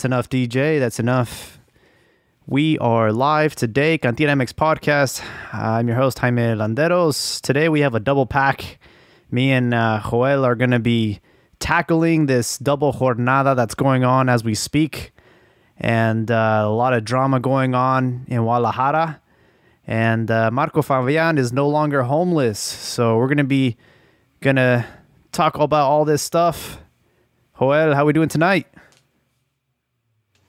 that's enough, DJ. That's enough. We are live today, Cantina MX podcast. I'm your host, Jaime Landeros. Today we have a double pack. Me and uh, Joel are going to be tackling this double jornada that's going on as we speak, and uh, a lot of drama going on in Guadalajara. And uh, Marco Fabian is no longer homeless, so we're going to be going to talk about all this stuff. Joel, how are we doing tonight?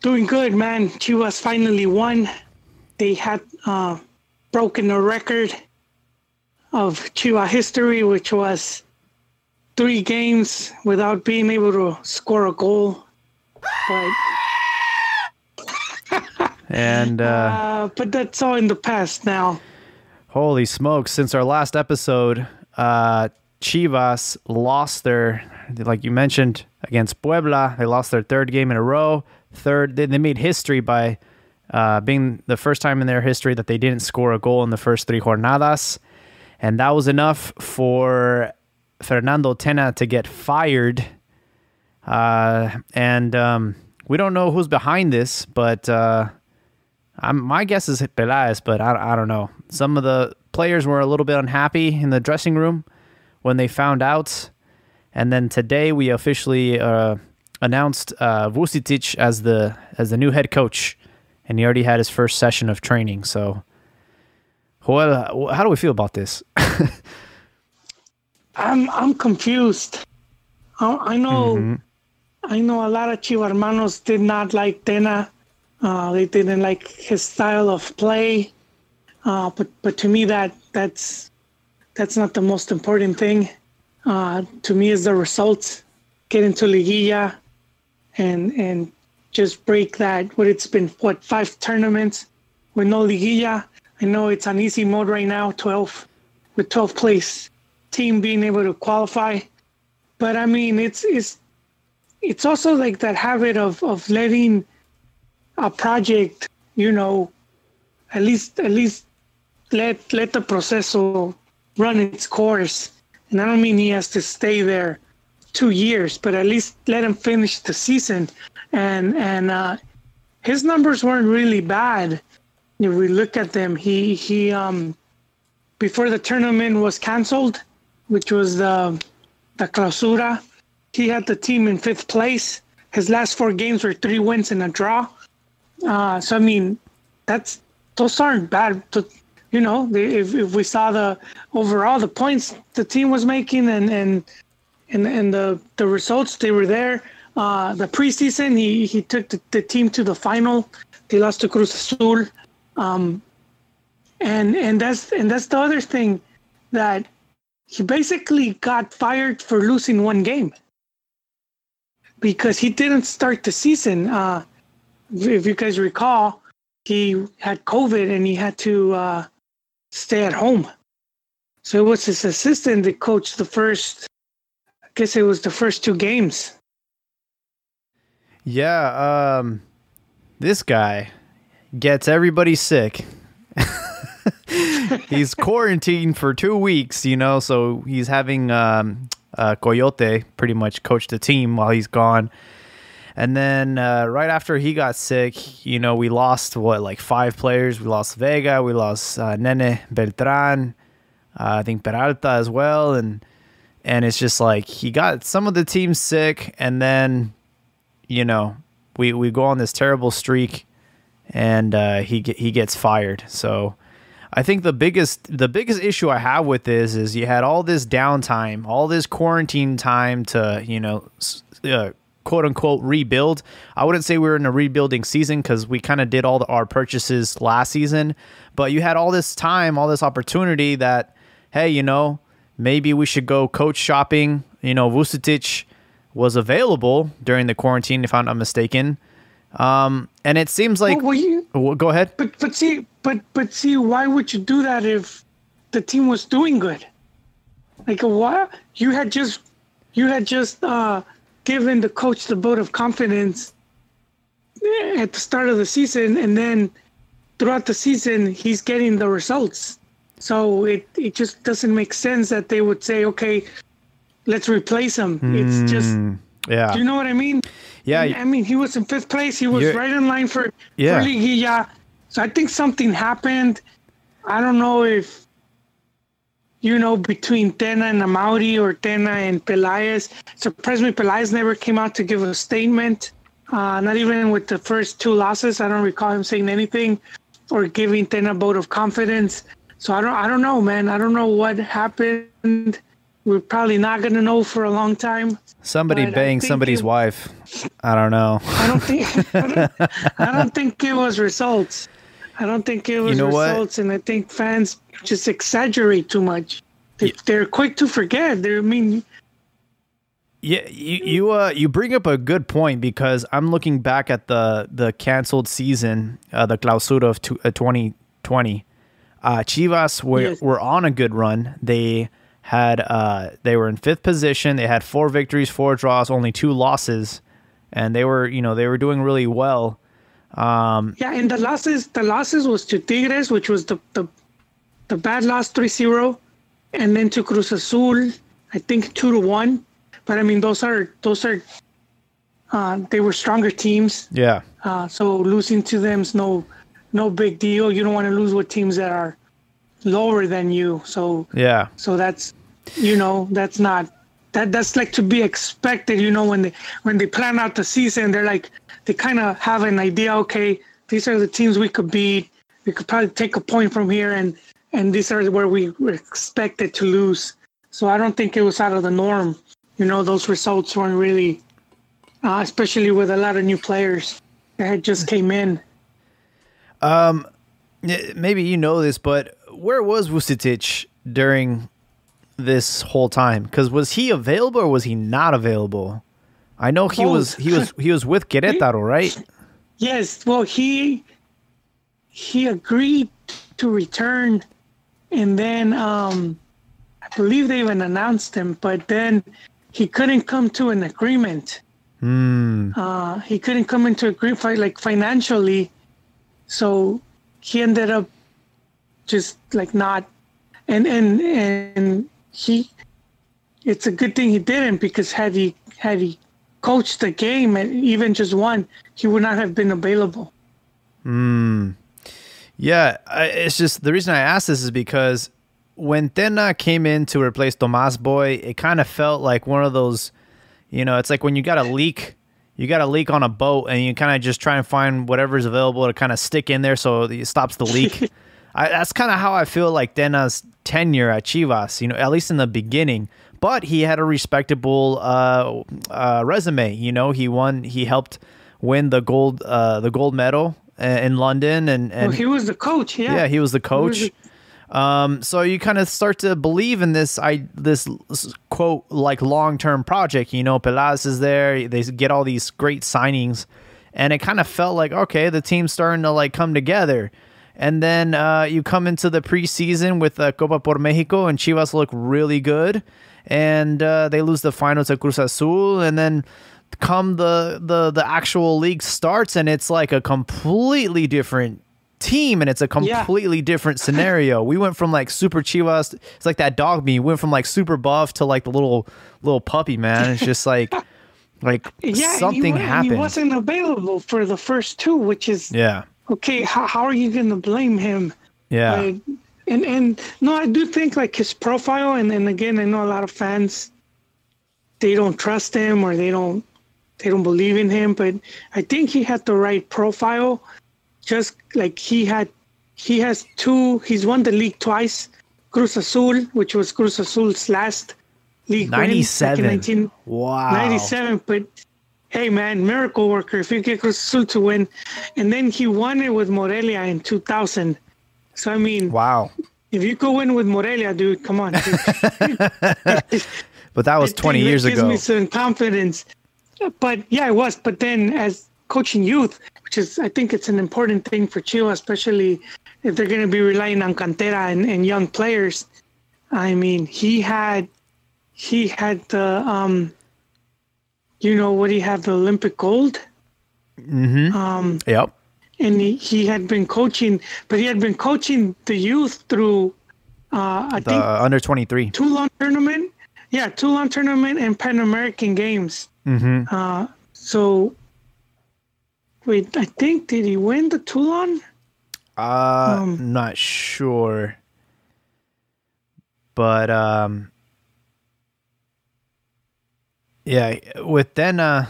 Doing good, man. Chivas finally won. They had uh, broken the record of Chivas history, which was three games without being able to score a goal. But, And uh, uh, but that's all in the past now. holy smokes, since our last episode, uh, Chivas lost their, like you mentioned, against Puebla. They lost their third game in a row. Third, they, they made history by uh, being the first time in their history that they didn't score a goal in the first three jornadas. And that was enough for Fernando Tena to get fired. Uh, and um, we don't know who's behind this, but uh, my guess is Pelaez, but I, I don't know. Some of the players were a little bit unhappy in the dressing room when they found out. And then today we officially uh, announced uh, Vucetic as the as the new head coach, and he already had his first session of training. So, Joel, how do we feel about this? I'm I'm confused. I, I know Mm-hmm. I know a lot of Chiva hermanos did not like Tena. Uh, they didn't like his style of play. Uh, but but to me that that's that's not the most important thing. Uh, to me is the results. Get into Liguilla and and just break that what it's been what five tournaments with no Liguilla. I know it's on easy mode right now, twelve with twelve place team being able to qualify. But I mean, it's it's it's also like that habit of of letting a project, you know, at least at least let let the proceso run its course. And I don't mean he has to stay there two years, but at least let him finish the season. And and uh, his numbers weren't really bad. If we look at them, he he um before the tournament was canceled, which was the the clausura. He had the team in fifth place. His last four games were three wins and a draw. Uh, so I mean, that's those aren't bad. To, you know, if if we saw the overall the points the team was making and and and and the the results they were there. Uh, the preseason he he took the, the team to the final. They lost to Cruz Azul. Um, and and that's and that's the other thing that he basically got fired for losing one game because he didn't start the season. Uh, if you guys recall, he had COVID and he had to uh, stay at home. So it was his assistant that coached the first. Guess it was the first two games. Yeah, um, this guy gets everybody sick. he's quarantined for two weeks, you know, so he's having um, uh, Coyote pretty much coach the team while he's gone. And then uh, right after he got sick, you know, we lost what like five players. We lost Vega, we lost uh, Nene Beltran, uh, I think Peralta as well, and and it's just like he got some of the team sick, and then you know, we we go on this terrible streak, and uh, he he gets fired. So I think the biggest the biggest issue I have with this is you had all this downtime, all this quarantine time to you know. Uh, quote unquote rebuild. I wouldn't say we were in a rebuilding season because we kind of did all the, our purchases last season, but you had all this time, all this opportunity that, hey, you know, maybe we should go coach shopping. You know, Vucetic was available during the quarantine, if I'm not mistaken. Um, and it seems like, Well, you, Well, go ahead. but but see, but but see, why would you do that if the team was doing good? Like what? You had just you had just uh, given the coach the vote of confidence at the start of the season, and then throughout the season, he's getting the results. So it it just doesn't make sense that they would say, okay, let's replace him. It's just, Mm, yeah. do you know what I mean? Yeah, I mean, he was in fifth place. He was right in line for, Yeah. for Liguilla. So I think something happened. I don't know if, you know, between Tena and Amaury or Tena and Pelaez. Surprised me, Pelaez never came out to give a statement. Uh, not even with the first two losses. I don't recall him saying anything or giving Tena a vote of confidence. So I don't, I don't know, man. I don't know what happened. We're probably not gonna know for a long time. somebody banged somebody's it- wife. I don't know. I don't think I don't, I don't think it was results. I don't think it was know what? results, and I think fans just exaggerate too much. They, They're quick to forget. They're I mean, Yeah, you you uh you bring up a good point because I'm looking back at the the canceled season, uh, the Clausura of uh, 2020. Uh, Chivas were Yes. were on a good run. They had uh they were in fifth position. They had four victories, four draws, only two losses, and they were you know they were doing really well. yeah, and the losses the losses was to Tigres, which was the the, the bad loss 3-0, and then to Cruz Azul, I think two to one. But I mean, those are those are uh, they were stronger teams. Yeah, Uh, so losing to them's no no big deal. You don't want to lose with teams that are lower than you. So yeah, so that's you know that's not that that's like to be expected. You know when they when they plan out the season, they're like they kind of have an idea. Okay, these are the teams we could beat. We could probably take a point from here, and and these are where we were expected to lose. So I don't think it was out of the norm. You know those results weren't really, uh, especially with a lot of new players that had just came in. Yeah, maybe you know this, but where was Vucetic during this whole time? Because was he available or was he not available? I know he was he was he was with Querétaro, right? Yes, well, he he agreed to return, and then um, I believe they even announced him, but then he couldn't come to an agreement. Uh, he couldn't come into agreement like financially, so he ended up just like not, and and and he. It's a good thing he didn't because had he had he coached the game and even just one, he would not have been available. Hmm. Yeah, I, it's just the reason I asked this is because when Tena came in to replace Tomas Boy, it kind of felt like one of those, you know, it's like when you got a leak, you got a leak on a boat, and you kind of just try and find whatever's available to kind of stick in there so it stops the leak. I, that's kind of how I feel like Tena's tenure at Chivas, you know, at least in the beginning. But he had a respectable uh, uh, resume. You know, he won. He helped win the gold uh, the gold medal in London, and and Well, he was the coach. Yeah. yeah, he was the coach. Um, so you kind of start to believe in this, I this quote like long term project. You know, Pelas is there. They get all these great signings, and it kind of felt like okay, the team's starting to like come together. And then uh, you come into the preseason with uh, Copa por Mexico, and Chivas look really good, and uh, they lose the final to Cruz Azul, and then come the the the actual league starts, and it's like a completely different team and it's a Yeah. completely different scenario. we went from like super chivas, it's like that dog me. We went from like super buff to like the little little puppy man. It's just like like Yeah, something he, happened. He wasn't available for the first two, which is yeah. okay. How, how are you going to blame him? Yeah. Like, and and no, I do think like his profile, and and again, I know a lot of fans they don't trust him or they don't they don't believe in him, but I think he had the right profile. Just like he had, he has two. He's won the league twice. Cruz Azul, which was Cruz Azul's last league win back in 97. 19 wow. 97, but hey man, miracle worker. If you get Cruz Azul to win, and then he won it with Morelia in 2000. So I mean, Wow. if you go win with Morelia, dude, come on. Dude. But that was I think 20 that years gives ago. me some confidence. But yeah, it was. But then as coaching youth, which is I think it's an important thing for Chivas, especially if they're going to be relying on cantera and, and young players. I mean, he had he had the um, you know, what he had the Olympic gold. Um, Yep. and he, he had been coaching, but he had been coaching the youth through, uh, I The think, under 23. two long tournament. Yeah, Toulon tournament and Pan American Games. Mm-hmm. Uh, so wait, I think did he win the Toulon? Uh, Um, not sure. But um, yeah, with Tena.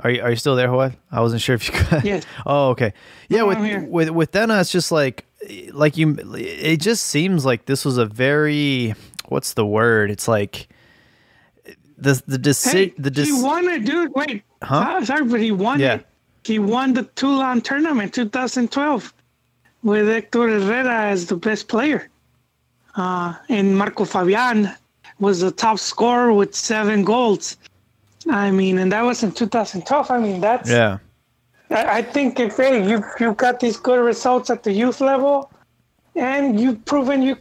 Are you are you still there, Joel? I wasn't sure if you could. Yes. Oh, okay. Yeah, No, with with with Tena, it's just like like you. It just seems like this was a very what's the word? It's like the the Hey, decision. the he dec- won it, dude. Wait, Huh? uh, sorry, but he won Yeah. it. He won the Toulon tournament 2012 with Hector Herrera as the best player. Uh, and Marco Fabian was the top scorer with seven goals. I mean, and that was in 2012. I mean, that's. Yeah. I, I think if hey, you you got these good results at the youth level, and you've proven you.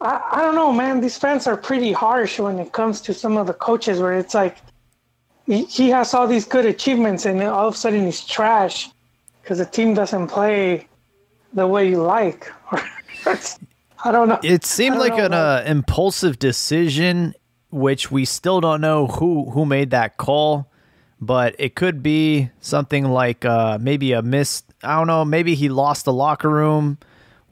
I, I don't know, man. These fans are pretty harsh when it comes to some of the coaches, where it's like he, he has all these good achievements, and then all of a sudden he's trash because the team doesn't play the way you like. I don't know. It seemed like an uh, impulsive decision, which we still don't know who who made that call, but it could be something like uh, maybe a miss. I don't know. Maybe he lost the locker room,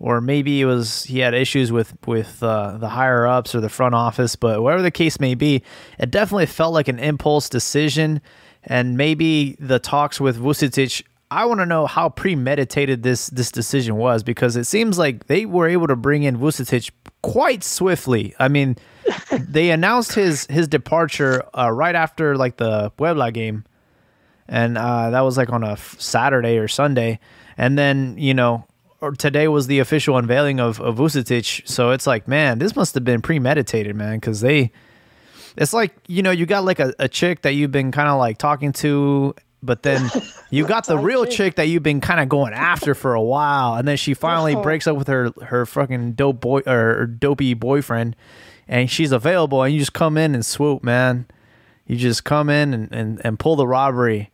or maybe it was he had issues with with uh, the higher ups or the front office. But whatever the case may be, it definitely felt like an impulse decision, and maybe the talks with Vucetic I want to know how premeditated this this decision was because it seems like they were able to bring in Vucetic quite swiftly. I mean, they announced his his departure uh, right after like the Puebla game, and uh, that was like on a f- Saturday or Sunday, and then you know. Or today was the official unveiling of, of Vucetic, so it's like, man, this must have been premeditated, man, because they, it's like you know, you got like a, a chick that you've been kind of like talking to, but then you got the real chick that you've been kind of going after for a while, and then she finally Oh. breaks up with her her fucking dope boy or dopey boyfriend, and she's available, and you just come in and swoop, man. You just come in and, and, and pull the robbery.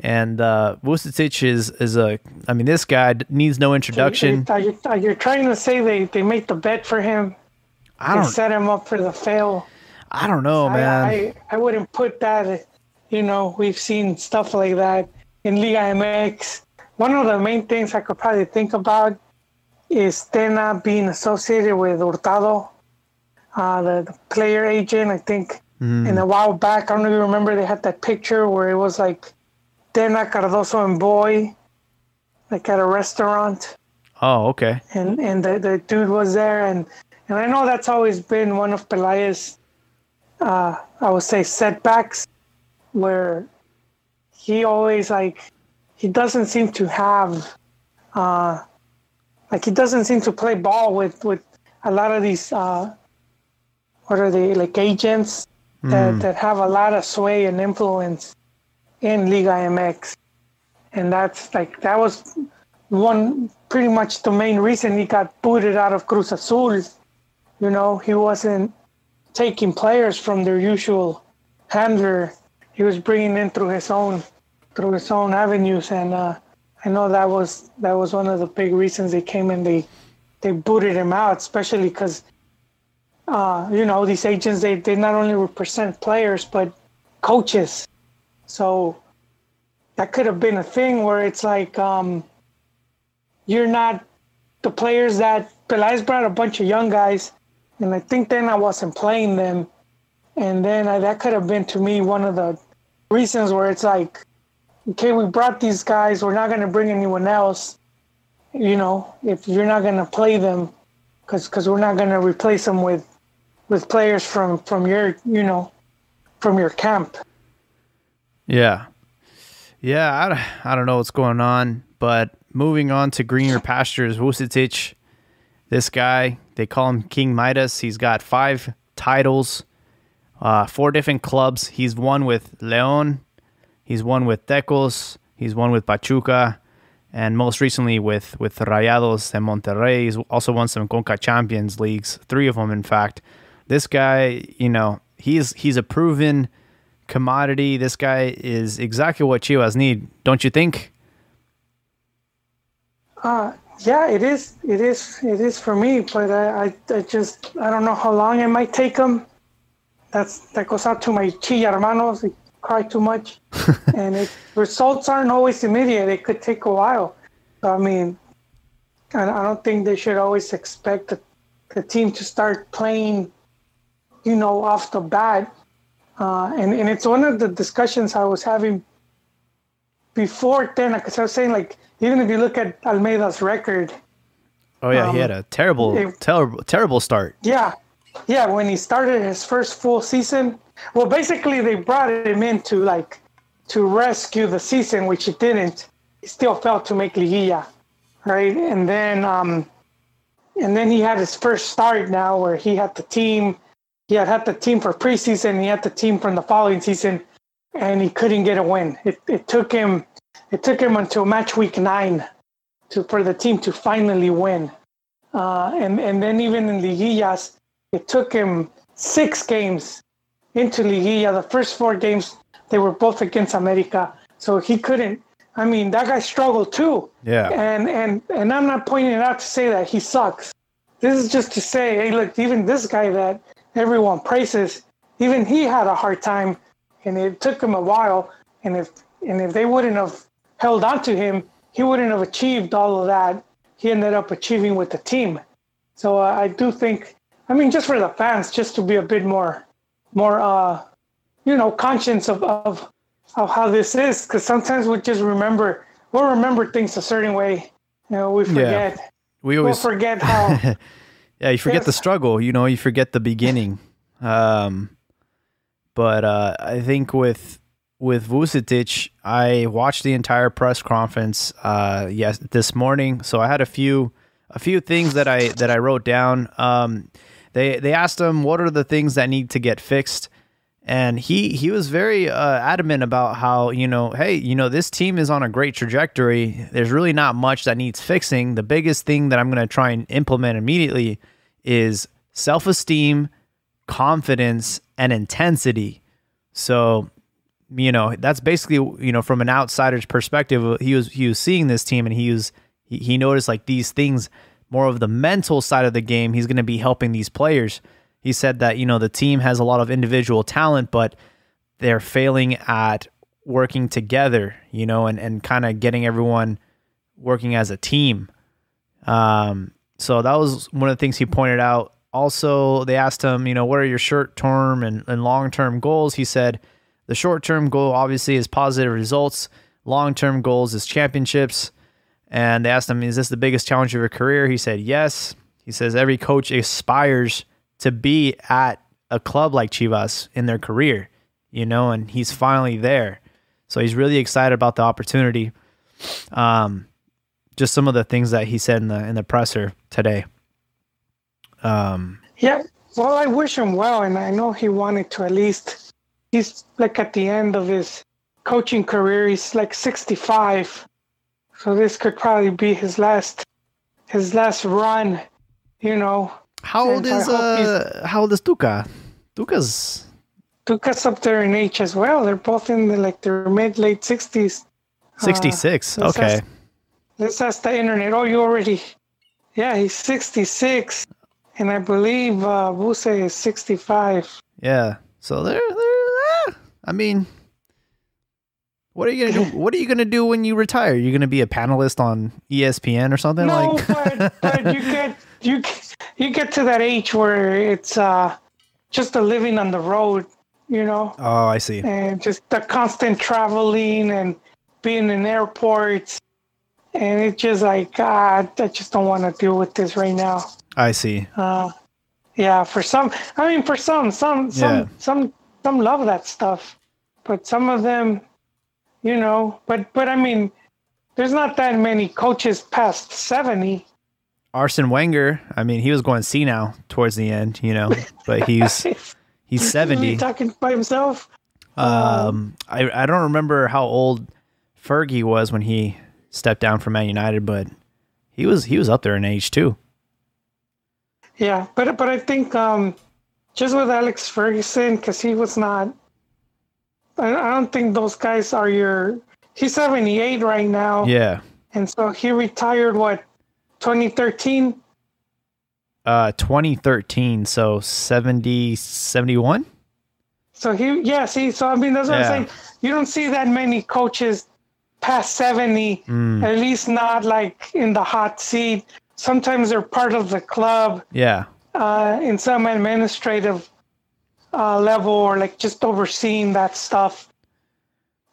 And uh, is is a, I mean, this guy needs no introduction. Are you, are you trying to say they, they made the bet for him I don't, set him up for the fail? I don't know, man. I, I, wouldn't put that. You know, we've seen stuff like that in Liga MX. One of the main things I could probably think about is Tena being associated with Hurtado, uh, the, the player agent. I think in a while back, I don't know if you remember, they had that picture where it was like Tena, Cardoso, and Boy, like at a restaurant. Oh, okay. and and the, the dude was there and and I know that's always been one of Pelaya's uh I would say setbacks where he always like he doesn't seem to have uh like he doesn't seem to play ball with with a lot of these uh what are they like agents that, that have a lot of sway and influence in Liga MX and that's like that was one pretty much the main reason he got booted out of Cruz Azul. You know, he wasn't taking players from their usual handler. He was bringing in through his own through his own avenues, and uh, I know that was that was one of the big reasons they came and they they booted him out, especially because uh, you know these agents they they not only represent players but coaches, so that could have been a thing where it's like um, you're not the players that Peláez brought a bunch of young guys, and I think then I wasn't playing them, and then I, that could have been to me one of the reasons where it's like, okay, we brought these guys, we're not going to bring anyone else, you know, if you're not going to play them, because because we're not going to replace them with with players from from your you know from your camp. Yeah. Yeah, I don't know what's going on, but moving on to greener pastures, Vucetic, this guy, they call him King Midas. He's got five titles, uh, four different clubs. He's won with Leon, he's won with Tecos, he's won with Pachuca, and most recently with, with Rayados and Monterrey. He's also won some Conca Champions Leagues, three of them, in fact. This guy, you know, he's he's a proven commodity. This guy is exactly what Chivas need, don't you think? Uh, yeah, it is. It is. It is for me. But I, I, I just, I don't know how long it might take them. That's that goes out to my Chiva hermanos, cry too much, and it, results aren't always immediate. It could take a while. So, I mean, I, I don't think they should always expect the, the team to start playing, you know, off the bat. Uh, and and it's one of the discussions I was having before then, because I was saying like even if you look at Almeyda's record, Oh yeah, he Um, had a terrible, it- terrible, terrible start. Yeah, yeah. When he started his first full season, well, basically they brought him in to like to rescue the season, which he didn't. He still failed to make liguilla, right? And then, um, and then he had his first start now, where he had the team. He had had the team for preseason. He had the team from the following season, and he couldn't get a win. It it took him it took him until match week nine to for the team to finally win. Uh, and and then even in liguillas, it took him six games into liguilla. The first four games they were both against America, so he couldn't. I mean, that guy struggled too. Yeah. And and and I'm not pointing it out to say that he sucks. This is just to say, hey, look, even this guy that everyone praises, even he had a hard time, and it took him a while. And if and if they wouldn't have held on to him, he wouldn't have achieved all of that he ended up achieving with the team. So uh, I do think, I mean, just for the fans, just to be a bit more, more, uh, you know, conscious of of, of how this is, because sometimes we just remember we'll remember things a certain way. You know, we forget. We We'll always, forget how. yeah, you forget the struggle. You know, you forget the beginning. Um, but uh, I think with with Vucetic, I watched the entire press conference. Uh, yes, this morning. So I had a few a few things that I that I wrote down. Um, they they asked him what are the things that need to get fixed, and he he was very uh, adamant about how you know, hey, you know, this team is on a great trajectory. There's really not much that needs fixing. The biggest thing that I'm going to try and implement immediately is self esteem, confidence, and intensity. So you know that's basically you know from an outsider's perspective he was he was seeing this team and he was he, he noticed like these things more of the mental side of the game he's going to be helping these players he said that you know the team has a lot of individual talent but they're failing at working together you know and and kind of getting everyone working as a team um so that was one of the things he pointed out also they asked him you know what are your short term and, and long term goals he said the short term goal obviously is positive results. Long term goals is championships. And they asked him, Is this the biggest challenge of your career? He said, Yes. He says every coach aspires to be at a club like Chivas in their career, you know, and he's finally there. So he's really excited about the opportunity. Um, just some of the things that he said in the in the presser today. Um, yeah. Well, I wish him well, and I know he wanted to at least. He's like at the end of his coaching career. He's like 65, so this could probably be his last, his last run. You know, how old is uh how old is Tuca? Tuca's Tuca's up there in age as well. They're both in the, like their mid late 60s. sixty six. let's okay. ask- Let's ask the internet. Oh, you already? Yeah, he's 66, and I believe uh, Buse is 65. Yeah. So they're they're. eh, I mean, what are you gonna do? What are you gonna do when you retire? You're gonna be a panelist on ESPN or something No, like? but, but you get you get- you get to that age where it's uh, just a living on the road, you know, oh, I see. and just the constant traveling and being in airports, and it's just like God, I just don't want to deal with this right now. I see. Uh, yeah, for some, I mean, for some, some, some, Yeah. some, some love that stuff, but some of them, you know, but, but I mean, there's not that many coaches past seventy. Arsene Wenger. I mean, he was going C now towards the end, you know, but he's he's seventy. talking by himself? Um, I I don't remember how old Fergie was when he stepped down from Man United, but he was he was up there in age too. Yeah, but but I think um, just with Alex Ferguson, because he was not. I, I don't think those guys are your. He's seventy eight right now. Yeah. And so he retired what, 2013? Uh, 2013. So 70, 71? So he, yeah, see, so I mean, that's what Yeah. I'm saying. You don't see that many coaches past 70, Mm. at least not like in the hot seat. Sometimes they're part of the club Yeah. uh, in some administrative uh, level or like just overseeing that stuff,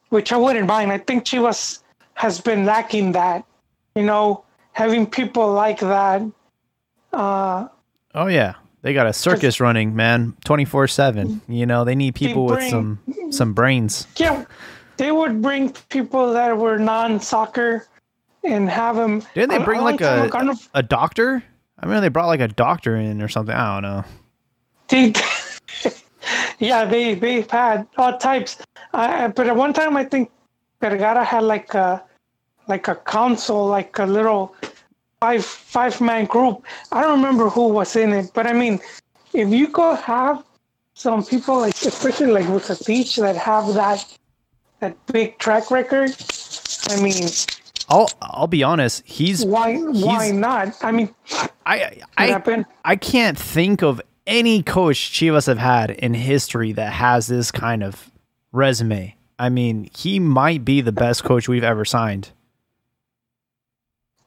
which I wouldn't mind. I think Chivas has been lacking that, you know, having people like that. Uh, Oh yeah. They got a circus running, man, twenty four seven. You know, they need people with bring- some some brains. yeah, they would bring people that were non-soccer and have them. Didn't they bring like a Kind of, a doctor? I mean, they brought like a doctor in or something. I don't know. they, yeah, they they've had all types. Uh, but at one time, I think Vergara had like a like a council, like a little five five man group. I don't remember who was in it, but I mean, if you could have some people like, especially like with a teach that have that that big track record, I mean, I'll I'll be honest. He's why why He's- not? I mean, I I happened? I can't think of any coach Chivas have had in history that has this kind of resume. I mean, he might be the best coach we've ever signed.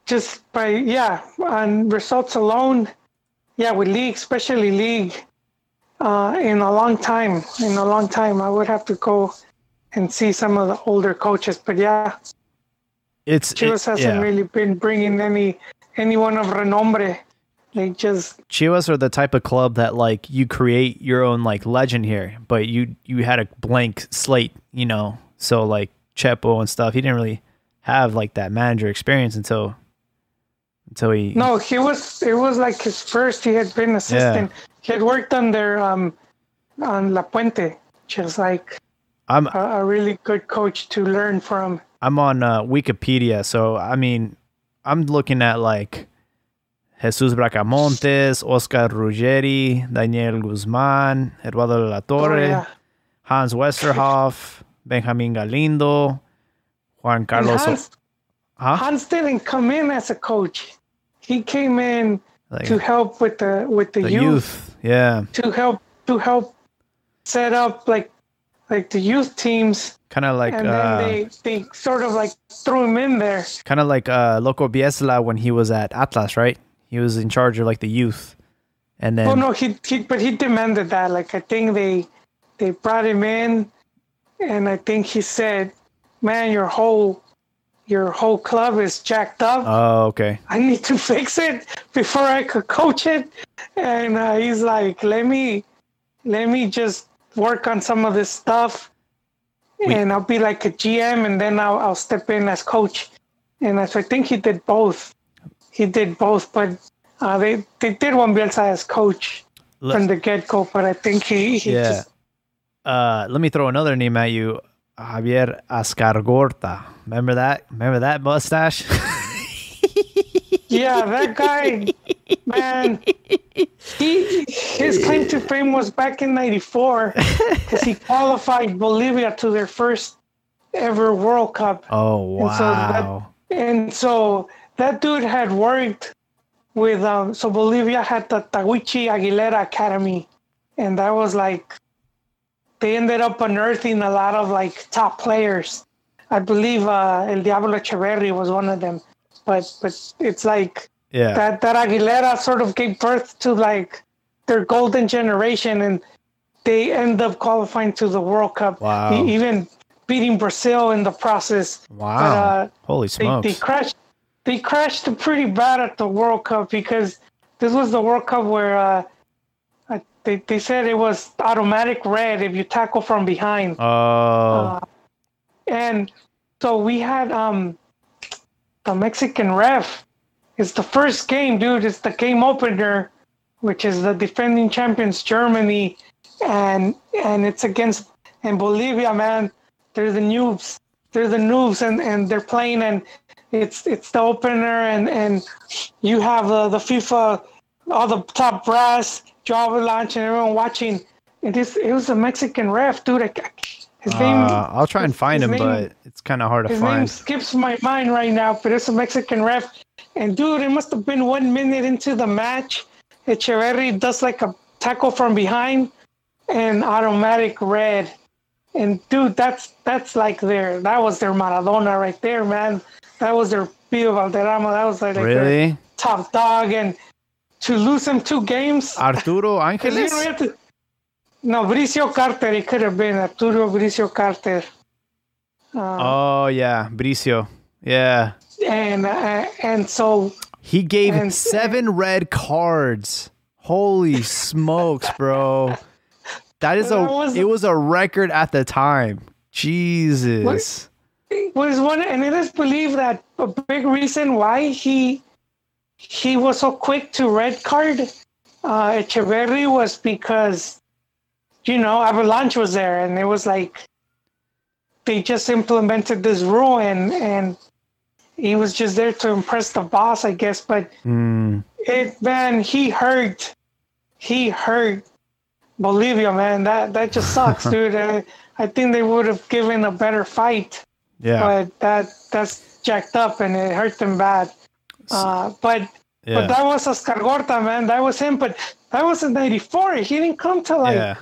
Just by yeah on results alone yeah with league especially league uh in a long time in a long time i would have to go and see some of the older coaches but yeah It's chivas it- hasn't yeah. really been bringing any anyone of renombre they just Chivas are the type of club that like you create your own like legend here, but you you had a blank slate, you know. So like Chepo and stuff, he didn't really have like that manager experience until until he no he was it was like his first he had been assistant Yeah. he had worked under um on Lapuente which is like I'm a, a really good coach to learn from I'm on uh, Wikipedia, so I mean, I'm looking at like Jesus Bracamontes, Oscar Ruggeri, Daniel Guzman, Eduardo de la oh, Torre, yeah. Hans Westerhof, Benjamin Galindo, Juan And Carlos. Hans, huh? Hans didn't come in as a coach. He came in Like, to help with the with the, the youth, youth. Yeah, to help to help set up like like the youth teams, kind of like and uh, then they they sort of like threw him in there. kind of like uh, Loco Bielsa when he was at Atlas, right? He was in charge of like the youth, and then Oh no, he, he but he demanded that. Like I think they they brought him in, and I think he said, "Man, your whole your whole club is jacked up." oh, okay, I need to fix it before I could coach it. And uh, he's like, let me, let me just work on some of this stuff, and I'll be like a GM, and then I'll, I'll step in as coach. And so I think he did both. He did both, but uh, they they did want Bielsa as coach Let- from the get go. But I think he, he yeah. just Uh, let me throw another name at you, Javier Azkargorta. Remember that? Remember that mustache? Yeah, that guy, man, he his claim to fame was back in '94 because he qualified Bolivia to their first ever World Cup, oh And so that- wow! and so that dude had worked with um. So Bolivia had the Tahuichi Aguilera Academy, and that was like they ended up unearthing a lot of like top players. I believe uh, El Diablo Etcheverry was one of them, but but it's like yeah, that that Aguilera sort of gave birth to like their golden generation, and they end up qualifying to the World Cup. Wow. E- even beating Brazil in the process. wow! But, uh, Holy they, smokes! they crashed. They crashed pretty bad at the World Cup because this was the World Cup where uh, they they said it was automatic red if you tackle from behind. oh, and so we had um the Mexican ref. It's the first game, dude. It's the game opener, which is the defending champions Germany, and and it's against and Bolivia, man. They're the noobs. They're the noobs, and and they're playing, and it's it's the opener, and and you have uh, the FIFA, all the top brass, João Havelange, and everyone watching. It is it was a Mexican ref, dude. I, his name. Uh, I'll try and find him, name- but it's kind of hard to find. His name skips my mind right now, but it's a Mexican ref. And dude, it must have been one minute into the match. Etcheverry does like a tackle from behind, and automatic red. And dude, that's that's like their that was their Maradona right there, man. That was their Pibe Valderrama. That was like their Really? top dog. And to lose them two games, Arturo Angeles? to- no, Brizio Carter. It could have been Arturo Brizio Carter. Uh, Oh yeah, Brizio. Yeah. and uh, and so He gave And- seven red cards. Holy smokes, bro. That is a was- it was a record at the time. Jesus. was one, and it is believed that a big reason why he he was so quick to red card uh, Etcheverry was because you know Havelange was there, and it was like they just implemented this rule, and and he was just there to impress the boss, I guess. But Mm, it man, he hurt, he hurt Bolivia, man. That that just sucks, dude. I, I think they would have given a better fight yeah. but that that's jacked up and it hurt them bad. Uh, but but that was Azkargorta, man. That was him. But that was in '94. He didn't come to like yeah.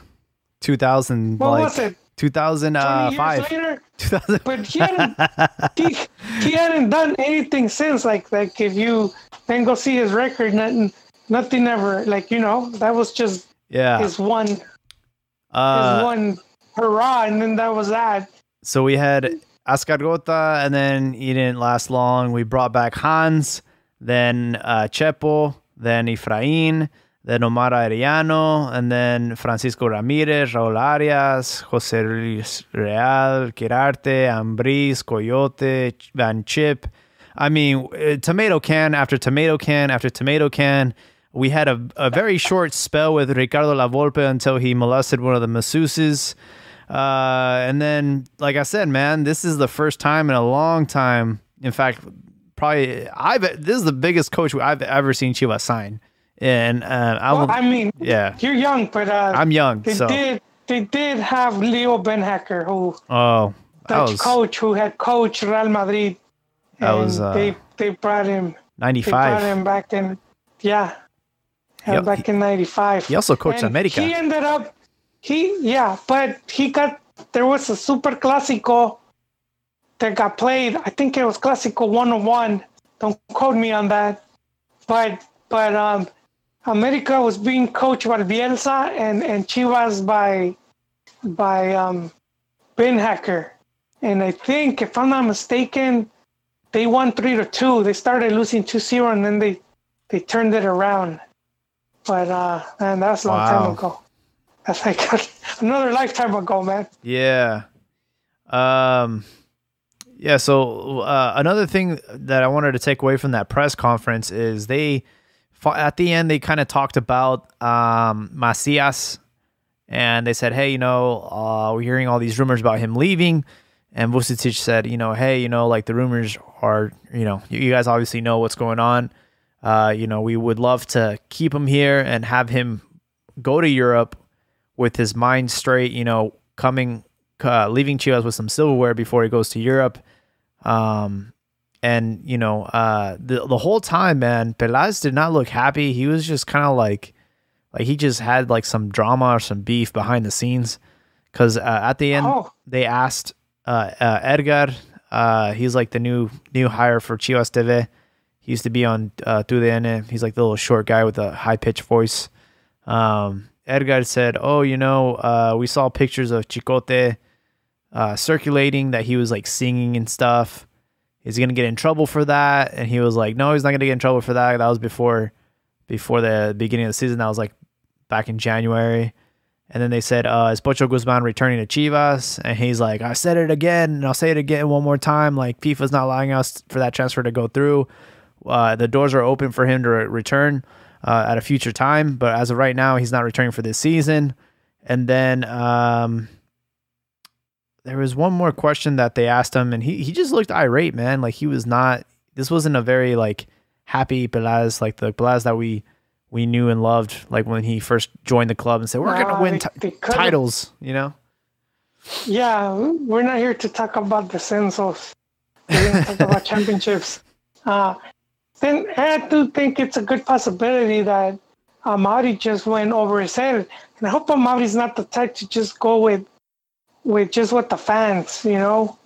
2000 what like was it? 2005. years later. 2000 But he hadn't he, he hadn't done anything since. Like like if you then go see his record, nothing nothing ever. Like you know that was just yeah. his one his Uh, one hurrah, and then that was that. So we had Azkargorta, and then he didn't last long. We brought back Hans, then uh, Chepo, then Efrain, then Omar Arellano, and then Francisco Ramirez, Raul Arias, Jose Luis Real, Quirarte, Ambris, Coyote, Van 't Schip. I mean, uh, tomato can after tomato can after tomato can. We had a, a very short spell with Ricardo Lavolpe until he molested one of the masseuses. Uh, and then, like I said, man, this is the first time in a long time. In fact, probably I've this is the biggest coach I've ever seen Chivas sign. And uh, I, Well, I mean, yeah, you're young, but uh, I'm young, They so did. They did have Leo Beenhakker, who oh, Dutch was coach who had coached Real Madrid. That and was, uh, they they brought him. They brought 95. him back in. Yeah. Yep, back in '95. He also coached And America. He ended up. He yeah, but he got there was a Super Clásico that got played. I think it was Clásico 101. Don't quote me on that. But but um, America was being coached by Bielsa and and Chivas by by um, Beenhakker. And I think if I'm not mistaken, they won three to two. They started losing 2-0 and then they they turned it around. But uh, man, that's a long Wow. time ago. That's like another lifetime ago, man. Yeah. Um yeah, so uh, another thing that I wanted to take away from that press conference is they at the end they kind of talked about um Macias and they said, "Hey, you know, uh, we're hearing all these rumors about him leaving." And Vucetic said, "You know, hey, you know, like the rumors are, you know, you, guys obviously know what's going on. Uh, you know, we would love to keep him here and have him go to Europe with his mind straight, you know, coming, uh, leaving Chivas with some silverware before he goes to Europe. Um, and you know, uh, the the whole time, man, Pelaz did not look happy. He was just kind of like, like he just had like some drama or some beef behind the scenes. Because uh, at the end, Oh. they asked uh, uh, Edgar. Uh, he's like the new new hire for Chivas TV. He used to be on uh, Tu. He's like the little short guy with a high pitched voice. Um, Edgar said, "Oh, you know, uh, we saw pictures of Chicote uh, circulating that he was like singing and stuff. Is he gonna get in trouble for that?" And he was like, "No, he's not gonna get in trouble for that. That was before, before the beginning of the season. That was like back in January." And then they said, uh, "Is Pocho Guzman returning to Chivas?" And he's like, "I said it again, and I'll say it again one more time. Like FIFA's not allowing us for that transfer to go through. Uh, the doors are open for him to re- return uh, at a future time, but as of right now, he's not returning for this season." And then um, there was one more question that they asked him, and he he just looked irate, man. Like he was not. This wasn't a very like happy Pelaz, like the Pelaz that we we knew and loved, like when he first joined the club and said, "We're gonna win they- they titles," you know. Yeah, we're not here to talk about the censos. We're here to talk about championships. Uh, then I do think it's a good possibility that Amaury just went over his head. And I hope Amaury's not the type to just go with with just what the fans, you know,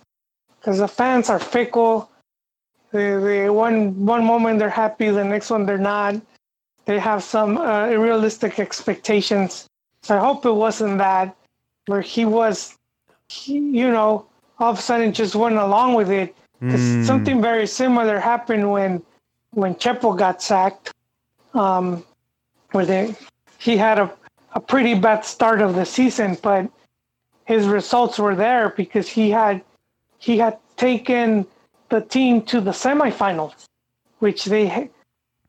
because the fans are fickle. They, they one one moment they're happy, the next one they're not. They have some uh, unrealistic expectations. So I hope it wasn't that where he was, he, you know, all of a sudden just went along with it. Because Mm. something very similar happened when when Chepo got sacked, um, where they he had a, a pretty bad start of the season, but his results were there because he had he had taken the team to the semifinals, which they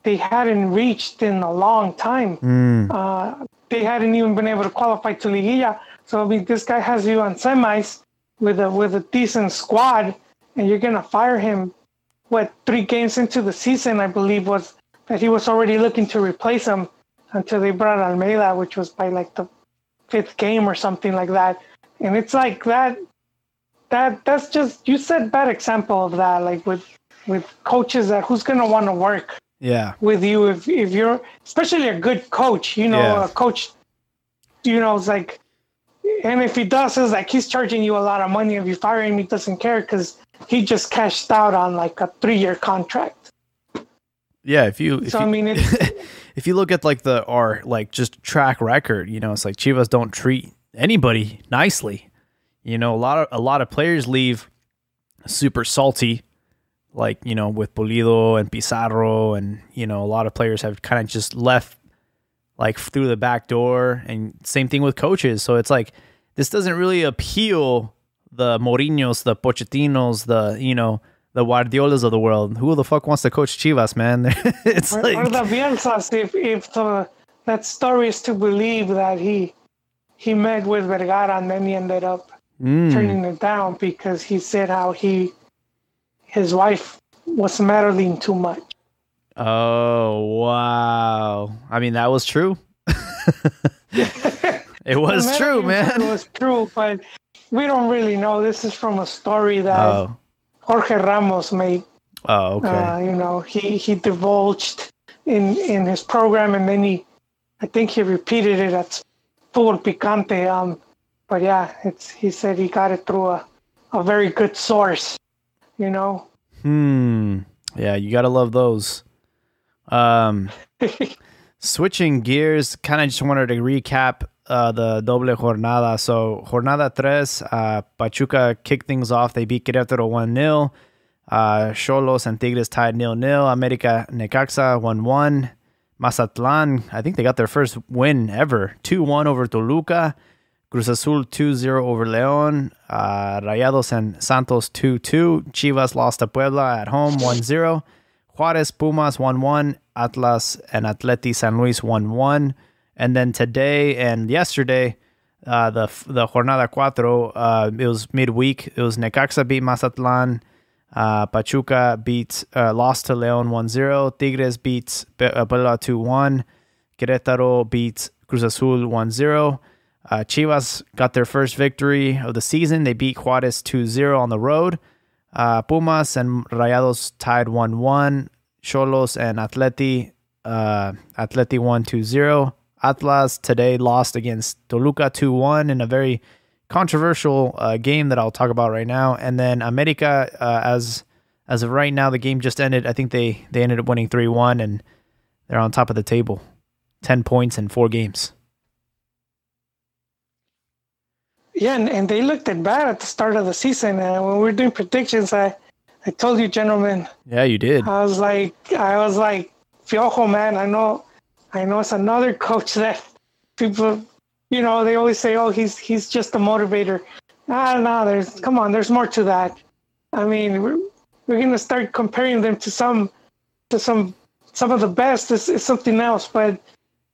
they hadn't reached in a long time. Mm. Uh, they hadn't even been able to qualify to Liguilla. So I mean, this guy has you on semis with a with a decent squad, and you're gonna fire him. What three games into the season, I believe, was that he was already looking to replace him until they brought Almeyda, which was by like the fifth game or something like that. And it's like that. That that's just you said bad example of that, like with with coaches that who's gonna want to work Yeah. with you if if you're especially a good coach you know Yeah. a coach you know it's like and if he does it's like he's charging you a lot of money if you fire him he doesn't care because he just cashed out on like a three-year contract Yeah. If you if so you, i mean if you look at like the our like just track record, you know, it's like Chivas don't treat anybody nicely. You know, a lot of a lot of players leave super salty, like you know with Pulido and Pizarro, and you know a lot of players have kind of just left like through the back door, and same thing with coaches. So it's like this doesn't really appeal the Mourinho's, the Pochettinos, the you know the Guardiolas of the world. Who the fuck wants to coach Chivas, man? it's or, like or the Bielsas if if the, that story is to believe that he he met with Vergara and then he ended up Mm. turning it down because he said how he his wife was meddling too much Oh wow! I mean, that was true. it was true, man. It was true, but we don't really know. This is from a story that Oh, Jorge Ramos made. oh, okay. Uh, you know, he he divulged in in his program, and then he, I think he repeated it at Futbol Picante. Um, but yeah, it's he said he got it through a, a very good source. You know. Hmm. Yeah, you gotta love those. Um, switching gears, kind of just wanted to recap uh, the doble jornada. So, jornada tres, uh, Pachuca kicked things off. They beat Querétaro 1 0. Uh, Xolos and Tigres tied 0 0. America Necaxa 1 1. Mazatlan, I think they got their first win ever 2 1 over Toluca. Cruz Azul 2 0 over León. Uh, Rayados and Santos 2 2. Chivas lost to Puebla at home 1 0. Juarez Pumas 1 1. Atlas and Atleti San Luis 1 1. And then today and yesterday, uh, the the Jornada Cuatro, uh, it was midweek. It was Necaxa beat Mazatlan. Uh, Pachuca beat uh, lost to León 1-0. Tigres beats uh, Puebla 2-1. Querétaro beats Cruz Azul 1-0. Uh, Chivas got their first victory of the season. They beat Juarez 2-0 on the road. Uh, Pumas and Rayados tied 1-1. Xolos and Atleti uh, Atleti 1-2-0. Atlas today lost against Toluca 2-1 in a very controversial uh, game that I'll talk about right now. And then America, uh, as as of right now, the game just ended. I think they they ended up winning three one, and they're on top of the table, ten points in four games. Yeah, and, and they looked at bad at the start of the season. And when we were doing predictions, I, I told you, gentlemen, Yeah, you did. I was like, I was like, Piojo, man, I know, I know it's another coach that people, you know, they always say, oh, he's he's just a motivator. Ah, no, there's, come on, there's more to that. I mean, we're, we're gonna start comparing them to some, to some, some of the best. It's, something else. But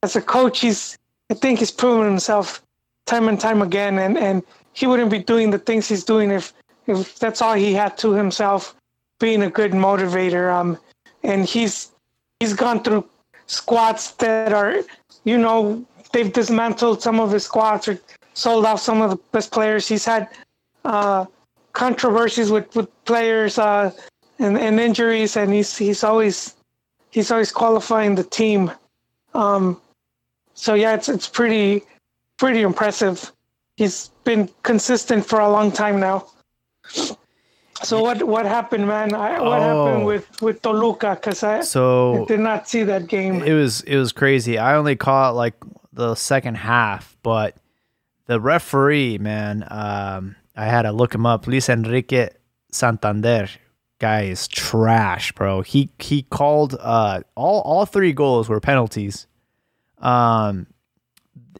as a coach, he's, I think he's proven himself time and time again, and and he wouldn't be doing the things he's doing if if that's all he had to himself, being a good motivator. Um, and he's he's gone through squads that are, you know, they've dismantled some of his squads or sold off some of the best players. He's had uh, controversies with with players uh, and and injuries, and he's he's always he's always qualifying the team. Um, so yeah, it's it's pretty pretty impressive. He's been consistent for a long time now. So what what happened, man? I, what Oh. happened with with Toluca? Because I, I So did not see that game. it was it was crazy. I only caught like the second half, but the referee, man, um, I had to look him up. Luis Enrique Santander, guy is trash, bro. He he called uh all all three goals were penalties. Um,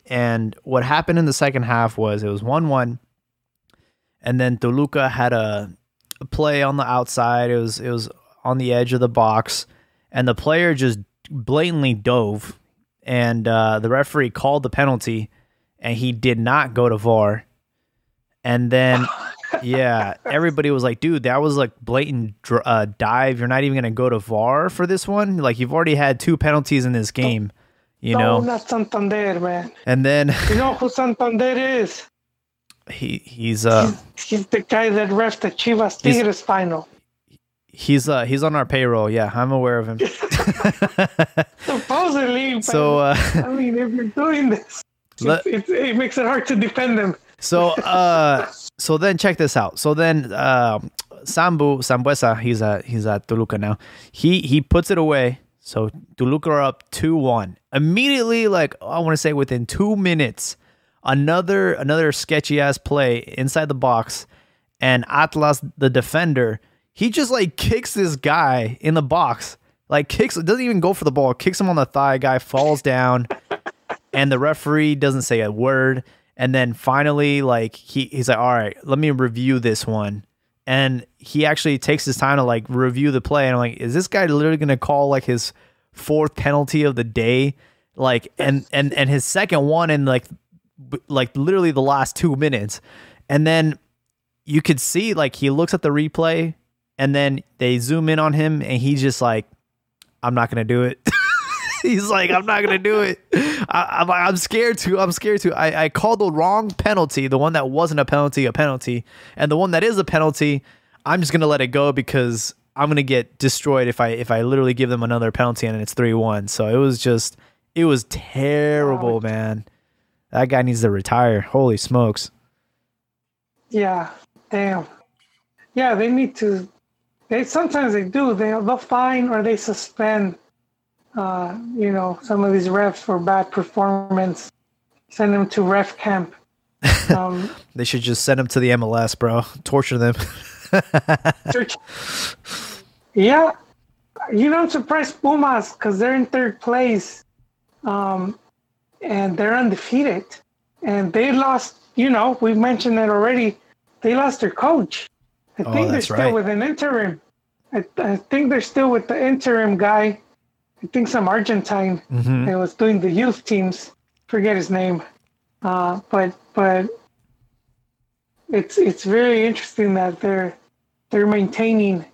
and what happened in the second half was it was one one, and then Toluca had a play on the outside. It was it was on the edge of the box, and the player just blatantly dove, and uh, the referee called the penalty, and he did not go to VAR, and then. yeah, everybody was like, "Dude, that was like blatant dr- uh, dive. You're not even gonna go to VAR for this one. Like, you've already had two penalties in this game, you no, know." not Santander, man. And then You know who Santander is? He he's uh He's the guy that refed the Chivas He's- Tigres final. he's uh he's on our payroll. Yeah, I'm aware of him. Supposedly, but so uh I mean, if you're doing this, Let- it, it, it makes it hard to defend them. so uh so then check this out. So then uh Sambu Sambueza, he's at he's at Toluca now. He he puts it away. So Toluca are up two one. Immediately, like I want to say within two minutes, another another sketchy ass play inside the box, and Atlas the defender, he just like kicks this guy in the box. Like kicks doesn't even go for the ball, kicks him on the thigh, guy falls down and the referee doesn't say a word. And then finally like he, he's like all right let me review this one. And he actually takes his time to like review the play and i'm like is this guy literally gonna call like his fourth penalty of the day? Like and and and his second one in like like literally the last two minutes and then you could see like he looks at the replay and then they zoom in on him and he's just like i'm not gonna do it He's like, I'm not gonna do it. I, I'm, I'm scared to. I'm scared to. I, I called the wrong penalty, the one that wasn't a penalty, a penalty, and the one that is a penalty, I'm just gonna let it go because I'm gonna get destroyed if I if I literally give them another penalty and it's three one. So it was just, it was terrible, man. That guy needs to retire. Holy smokes. Yeah, damn. Yeah, they need to. They sometimes they do. They they'll fine or they suspend. Uh, you know, some of these refs for bad performance. Send them to ref camp. Um, They should just send them to the MLS, bro. Torture them. yeah, you know, I'm surprised Pumas because they're in third place, um, and they're undefeated, and they lost. You know, we mentioned it already. They lost their coach. I Oh, think they're still right. with an interim. I, I think they're still with the interim guy. I think some Argentine Mhm. that was doing the youth teams. Forget his name, uh, but but it's it's very interesting that they're they're maintaining.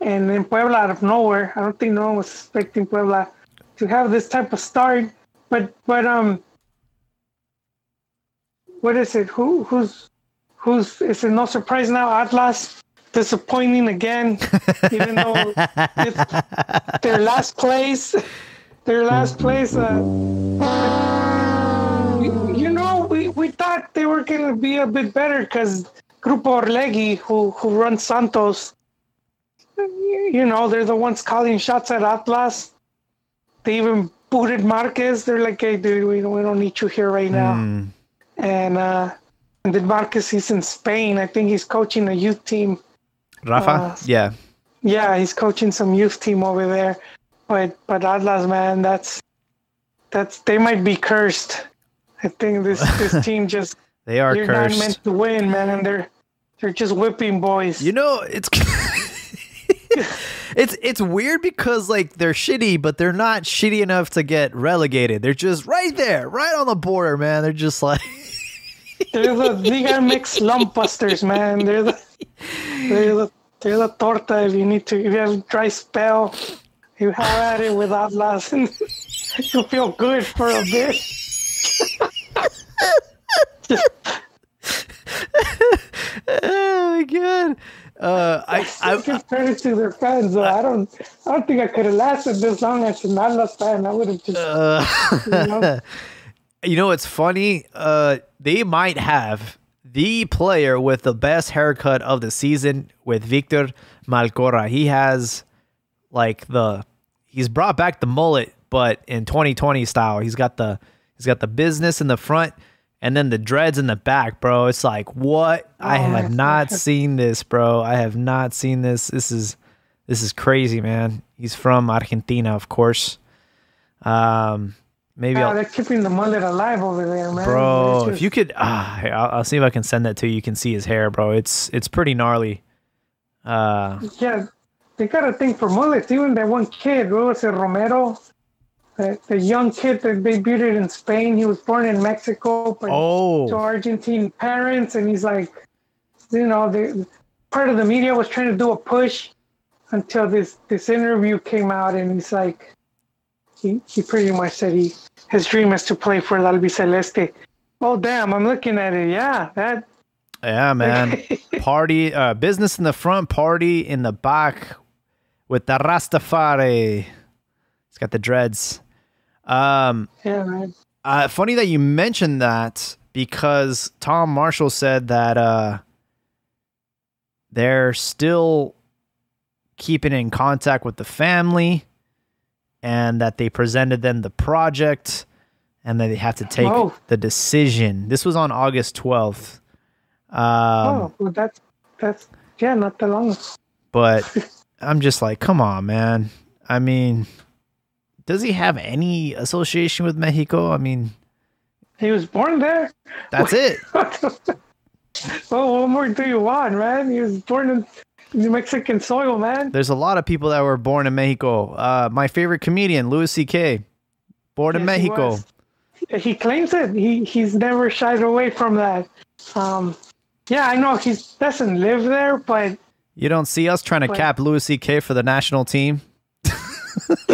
And in Puebla, out of nowhere, I don't think no one was expecting Puebla to have this type of start. But but um, what is it? Who who's who's? Is it no surprise now? Atlas disappointing again, even though it's their last place. Their last place. Uh, you know, we, we thought they were going to be a bit better because Grupo Orlegi, who, who runs Santos, you know, they're the ones calling shots at Atlas. They even booted Marquez. They're like, hey, dude, we, we don't need you here right now. Mm. And, uh, and then Marquez, is in Spain. I think he's coaching a youth team. Rafa? Uh, yeah. Yeah, he's coaching some youth team over there. But but Atlas, man, that's that's they might be cursed. I think this this team just They are you're cursed. not meant to win, man, and they're they're just whipping boys. You know, it's it's it's weird because like they're shitty, but they're not shitty enough to get relegated. They're just right there, right on the border, man. They're just like They're the Liga Mix lumpbusters, man. They're the they're the they're the torta if you need to if you have a dry spell, you have at it with Atlas and you feel good for a bit. oh my god. Uh, I, I I, give credit to their fans. Though. I don't, I don't think I could have lasted this long as an Atlas fan. I would have just, uh, you know, You know, it's funny. Uh, they might have the player with the best haircut of the season with Victor Malcorra. He has like the he's brought back the mullet, but in 2020 style. He's got the he's got the business in the front and then the dreads in the back, bro. It's like what? I Oh, have not God. seen this, bro. I have not seen this. This is this is crazy, man. He's from Argentina, of course. Um, maybe I'll, they're keeping the mullet alive over there, man. bro. It's If you could, ah, I'll, I'll see if I can send that to you. You can see his hair, bro. It's it's pretty gnarly. Uh, Yeah, they got a thing for mullets. Even that one kid, what was it, Romero? The, the young kid that debuted in Spain. He was born in Mexico, but to oh, Argentine parents, and he's like, you know, the part of the media was trying to do a push until this this interview came out, and he's like, he he pretty much said he his dream is to play for the Albiceleste. Oh damn! I'm looking at it. Yeah, that yeah, man. party, uh, business in the front, party in the back with the Rastafari. He's got the dreads. Um, yeah, man. uh, funny that you mentioned that because Tom Marshall said that uh, they're still keeping in contact with the family and that they presented them the project and that they have to take Oh. the decision. This was on August 12th. Um, oh, well, that's that's yeah, not that long. but I'm just like, come on, man. I mean, does he have any association with Mexico? I mean, He was born there. that's it. well, what more do you want, man? He was born in New Mexican soil, man. There's a lot of people that were born in Mexico. Uh, my favorite comedian, Louis C.K., born in Yes, he Mexico. was. He claims it. He he's never shied away from that. Um, yeah, I know he doesn't live there, but You don't see us trying to What? cap Louis C.K. for the national team.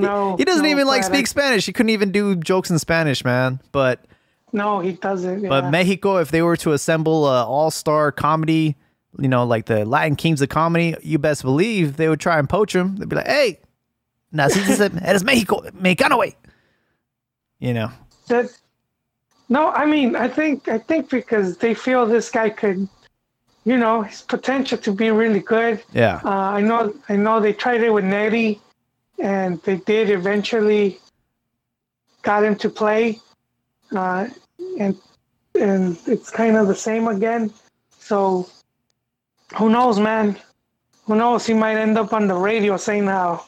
no, He doesn't no, even like speak Spanish. He couldn't even do jokes in Spanish, man. But No, he doesn't. Yeah. but. Mexico, if they were to assemble a all-star comedy, you know, like the Latin Kings of comedy, you best believe they would try and poach him. They'd be like, "Hey, naciste eres Mexico, mexicano, way." You know, that no i mean i think i think because they feel this guy could you know his potential to be really good yeah. uh, i know i know they tried it with Nery, and they did eventually got him to play uh, and and it's kind of the same again so who knows man who knows he might end up on the radio saying how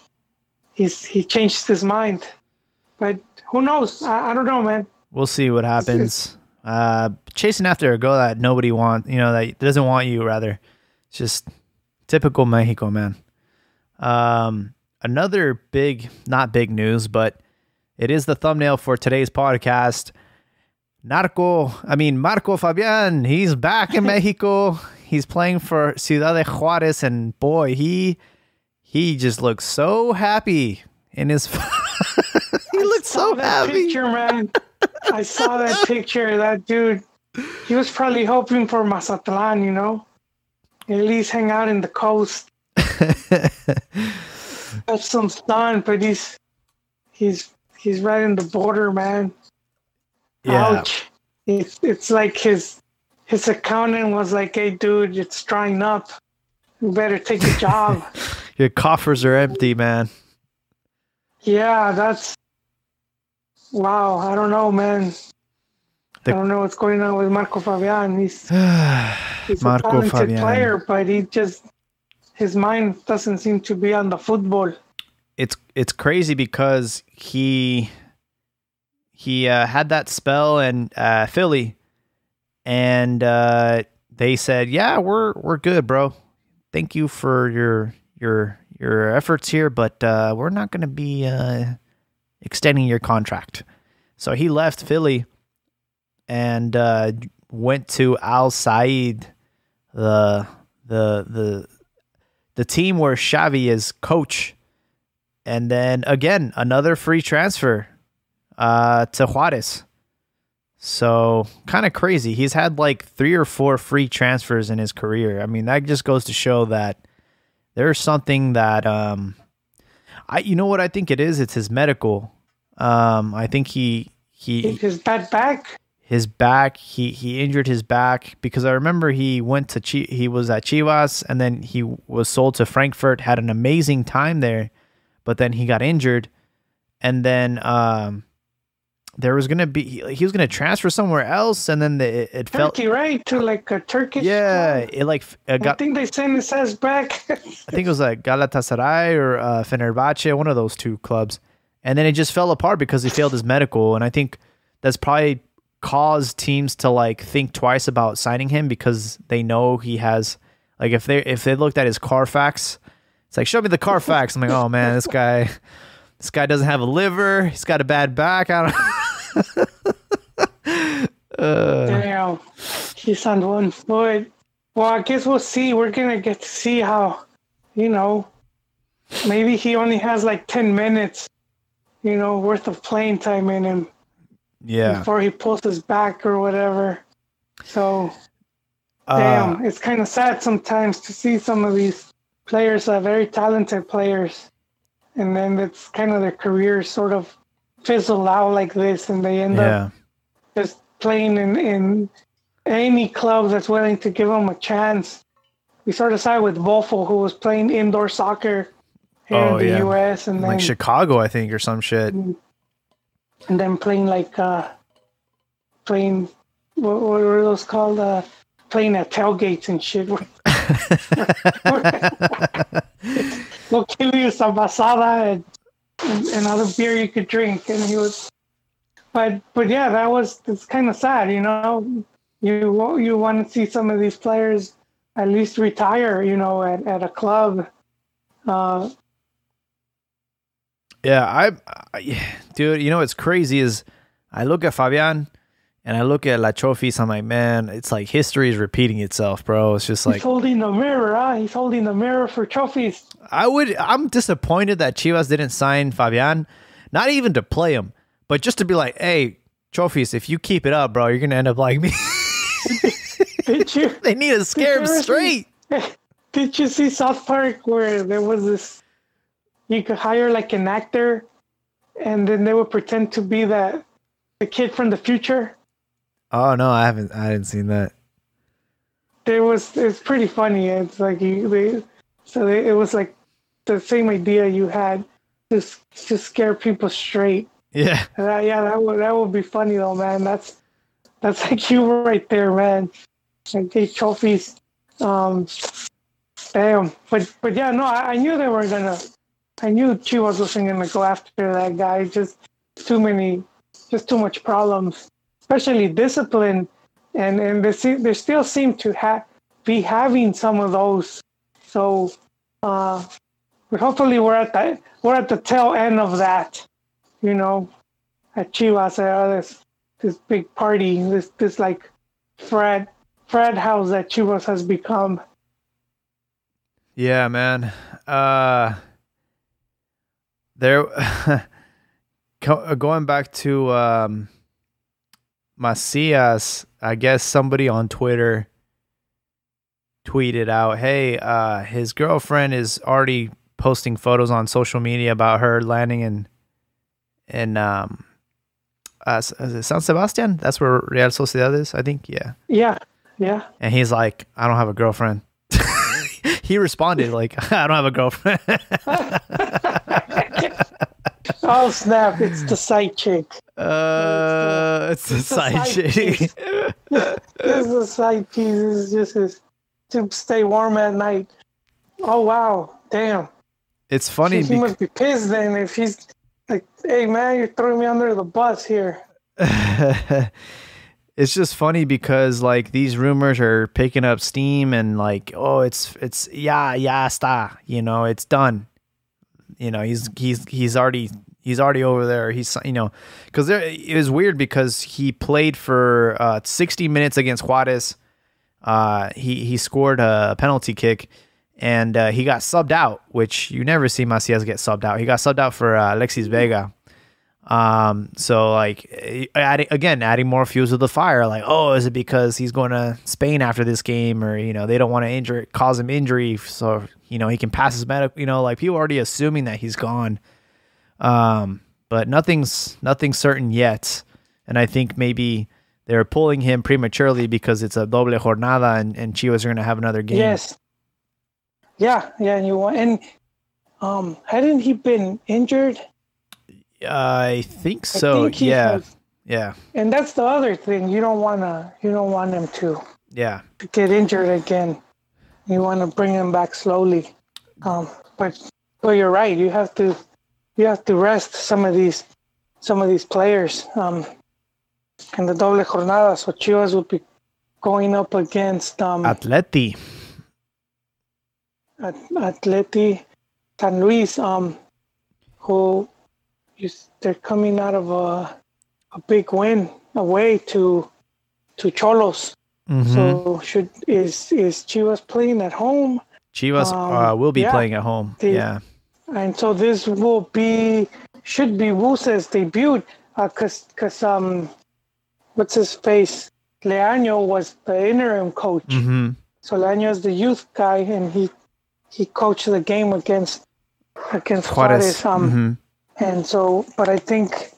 he's he changed his mind but who knows i, I don't know man We'll see what happens. Uh, chasing after a girl that nobody wants, you know, that doesn't want you. Rather, it's just typical Mexico, man. Um, another big, not big news, but it is the thumbnail for today's podcast. Narco, I mean Marco Fabian, he's back in Mexico. He's playing for Ciudad de Juarez, and boy, he he just looks so happy in his. he looks saw so that happy. picture, man. I saw that picture. That dude, he was probably hoping for Mazatlan, you know, at least hang out in the coast, have some sun. But he's he's he's right in the border, man. Yeah. Ouch! It's it's like his his accountant was like, "Hey, dude, it's drying up. You better take a job." Your coffers are empty, man. yeah, that's wow. I don't know, man. The- I don't know what's going on with Marco Fabian. He's he's Marco a talented Fabian. player, but he just his mind doesn't seem to be on the football. it's it's crazy because he he uh, had that spell in uh, Philly, and uh, they said, "Yeah, we're we're good, bro. Thank you for your your your efforts here, but uh, we're not going to be uh, extending your contract." So he left Philly and uh, went to Al Sadd, the the the the team where Xavi is coach and then again another free transfer uh, to Juarez. So kind of crazy. He's had like three or four free transfers in his career. I mean, that just goes to show that there's something that um, I you know what I think it is. It's his medical Um, I think he he His bad back. His back he he injured his back because I remember he went to Chi, he was at Chivas and then he was sold to Frankfurt had an amazing time there but then he got injured and then um there was gonna be he, he was gonna transfer somewhere else and then the, it, it felt Turkey, right? To like a Turkish. yeah club. it like it I think they sent his ass back. I think it was like Galatasaray or uh, Fenerbahce, one of those two clubs. And then it just fell apart because he failed his medical. And I think that's probably caused teams to like think twice about signing him because they know he has like if they if they looked at his Carfax, it's like show me the Carfax. I'm like, oh man, this guy this guy doesn't have a liver. He's got a bad back. I don't. Uh. Damn, he's on one foot. Well, I guess we'll see. We're gonna get to see how, you know, maybe he only has like ten minutes, you know, worth of playing time in him Yeah. before he pulls his back or whatever. So, Uh, damn, it's kind of sad sometimes to see some of these players, uh, very talented players, and then it's kind of their careers sort of fizzle out like this, and they end up just playing in, in any club that's willing to give them a chance. We sort of saw with Wolfo, who was playing indoor soccer here Oh, in the yeah. U.S. and then Like Chicago, I think, or some shit. And then playing like uh, playing what, what were those called? Uh, playing at tailgates and shit. we'll give you some basada and, and another beer you could drink, and he was. But but yeah, that was it's kind of sad, you know. You you want to see some of these players at least retire, you know, at, at a club. Uh, Yeah, I, I, dude, you know what's crazy is I look at Fabian and I look at La Chofis. I'm like, man, it's like history is repeating itself, bro. It's just like he's holding the mirror, huh? He's holding the mirror for trophies. I would. I'm disappointed that Chivas didn't sign Fabian, not even to play him, but just to be like, hey, Chofis, if you keep it up, bro, you're gonna end up like me. Did you? they need to scare him straight. Did you see South Park where there was this? You could hire like an actor, and then they would pretend to be the the kid from the future. Oh no, I haven't. I didn't seen that. There was it's pretty funny. It's like you they so they, it was like the same idea you had, just to scare people straight. Yeah, that, yeah, that would that would be funny though, man. That's that's like you right there, man. Like these trophies. Um, damn. But but yeah, no, I, I knew they were gonna. I knew Chivas wasn't gonna go after that guy. Just too many, just too much problems, especially discipline, and and they se- they still seem to have be having some of those. So, uh, hopefully we're at the we're at the tail end of that you know, at Chivas, uh, this this big party, this this like Fred Fred house that Chivas has become. yeah, man. Uh, there. uh, going back to um, Macias, I guess somebody on Twitter tweeted out, "Hey, uh, his girlfriend is already posting photos on social media about her landing in in um, uh, San Sebastian. That's where Real Sociedad is, I think. Yeah, Yeah, yeah. and he's like, "I don't have a girlfriend." he responded like, "I don't have a girlfriend." Oh snap! It's the side chick. uh, it's a a side side chick. This is a side piece. This is just to stay warm at night. Oh wow! Damn. It's funny He, he must be pissed then if he's like, "Hey man, you're throwing me under the bus here." It's just funny because like these rumors are picking up steam and like oh it's it's yeah yeah está you know it's done. You know he's he's he's already he's already over there. He's you know because it was weird because he played for uh 60 minutes against Juarez. Uh he he scored a penalty kick and uh, he got subbed out which you never see Macias get subbed out. He got subbed out for uh, Alexis Vega um, so like adding again, adding more fuel to the fire. Like, oh, is it because he's going to Spain after this game, or you know they don't want to injure cause him injury, so you know he can pass his medical. You know, like people already assuming that he's gone. Um, but nothing's nothing's certain yet. And I think maybe they're pulling him prematurely because it's a doble jornada and, and Chivas are going to have another game. Yes. Yeah, yeah, and you want and um hadn't he been injured? I think so. I think yeah. has- yeah. and that's the other thing. You don't wanna you don't want him to Yeah. get injured again. You want to bring him back slowly. Um, but but you're right. You have to you have to rest some of these some of these players. Um, in the doble jornada, so Chivas will be going up against um, Atleti. At- Atleti San Luis, um, who is, they're coming out of a a big win away to to Xolos. Mhm. So should is is Chivas playing at home? Chivas um, uh, will be yeah. playing at home. They- yeah. and so this will be should be Wusa's debut because because um what's his face Leaño was the interim coach hmm so Leaño is the youth guy and he he coached the game against against Juarez. Juarez, um Mhm. And so but I think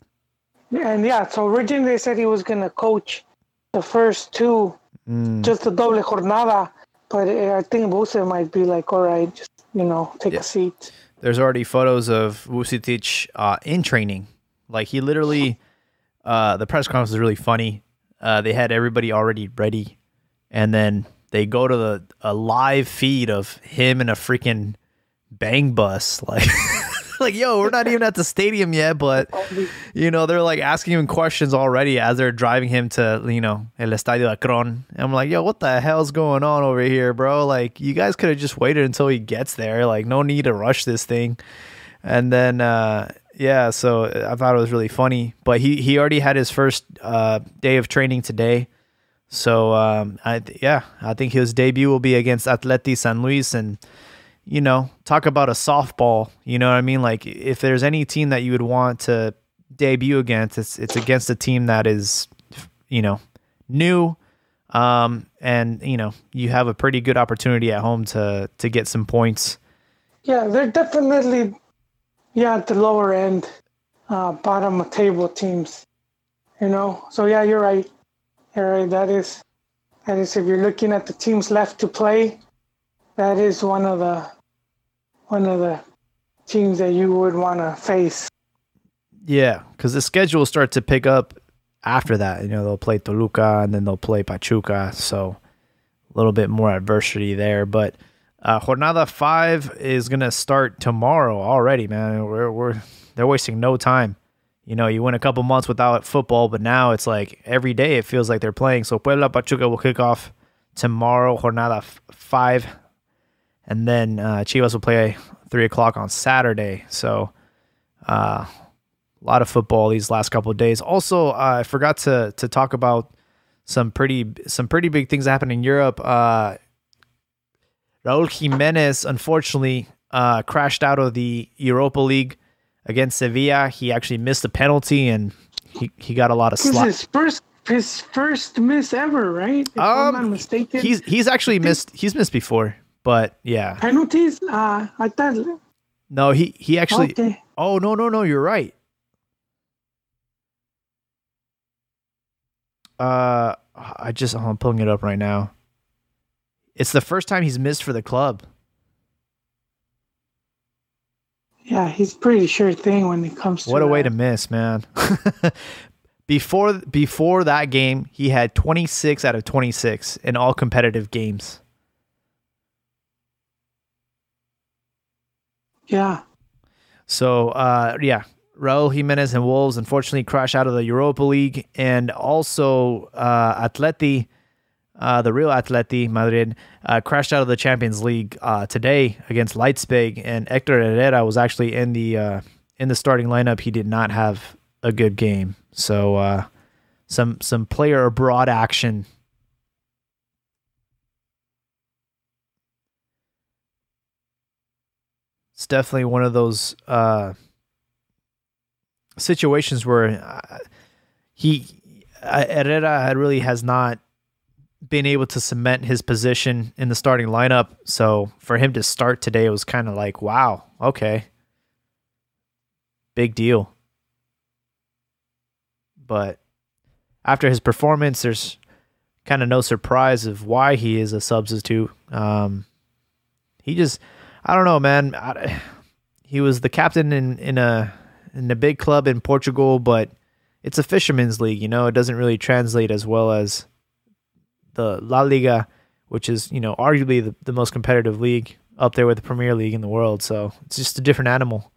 and yeah so originally they said he was gonna coach the first two Mm. just the doble jornada but I think Wusa might be like all right just you know take Yeah. a seat. There's already photos of Vucetic uh, in training. Like he literally, uh, the press conference is really funny. Uh, they had everybody already ready, and then they go to the a live feed of him in a freaking bang bus. Like, like yo, we're not even at the stadium yet, but you know they're like asking him questions already as they're driving him to you know El Estadio Akron. And I'm like, yo, what the hell's going on over here, bro? Like, you guys could have just waited until he gets there. Like, no need to rush this thing. And then, uh, yeah, so I thought it was really funny. But he he already had his first uh, day of training today. So um, I yeah, I think his debut will be against Atleti San Luis, and you know, talk about a softball. You know what I mean? Like if there's any team that you would want to debut against, it's it's against a team that is, you know, new, um, and you know you have a pretty good opportunity at home to to get some points. Yeah, they're definitely yeah at the lower end, uh, bottom of table teams. You know, so yeah, you're right. You're right. That is that is if you're looking at the teams left to play, that is one of the one of the teams that you would want to face. Yeah, because the schedule will start to pick up after that. You know, they'll play Toluca and then they'll play Pachuca. So a little bit more adversity there. But uh, Jornada 5 is going to start tomorrow already, man. We're, we're, they're wasting no time. You know, you went a couple months without football, but now it's like every day it feels like they're playing. So Puebla Pachuca will kick off tomorrow, Jornada f- 5. And then uh, Chivas will play 3 o'clock on Saturday. So, uh, a lot of football these last couple of days. Also, uh, I forgot to to talk about some pretty some pretty big things that happened in Europe. Uh, Raúl Jimenez unfortunately uh, crashed out of the Europa League against Sevilla. He actually missed a penalty and he, he got a lot of slack. his first his first miss ever, right? If I'm not Um, mistaken. He's he's actually missed he's missed before, but yeah. penalties. Uh, I thought. No, he he actually. okay. Oh no no no! You're right. Uh, I just oh, I'm pulling it up right now. It's the first time he's missed for the club. Yeah, he's pretty sure thing when it comes to What a way to miss, man. before before that game, he had 26 out of 26 in all competitive games. Yeah. So, uh, yeah, Raul Jimenez and Wolves unfortunately crash out of the Europa League, and also uh, Atleti, uh, the real Atleti Madrid, uh, crashed out of the Champions League uh, today against Leipzig. And Hector Herrera was actually in the uh, in the starting lineup. He did not have a good game, so uh, some some player abroad action. It's definitely one of those uh, situations where uh, he uh, Herrera really has not been able to cement his position in the starting lineup. So for him to start today, it was kind of like, wow, okay, big deal. but after his performance, there's kind of no surprise of why he is a substitute. Um, he just, I don't know, man. I, he was the captain in in a in a big club in Portugal, but it's a fisherman's league. You know, it doesn't really translate as well as the La Liga, which is you know arguably the, the most competitive league up there with the Premier League in the world. So it's just a different animal.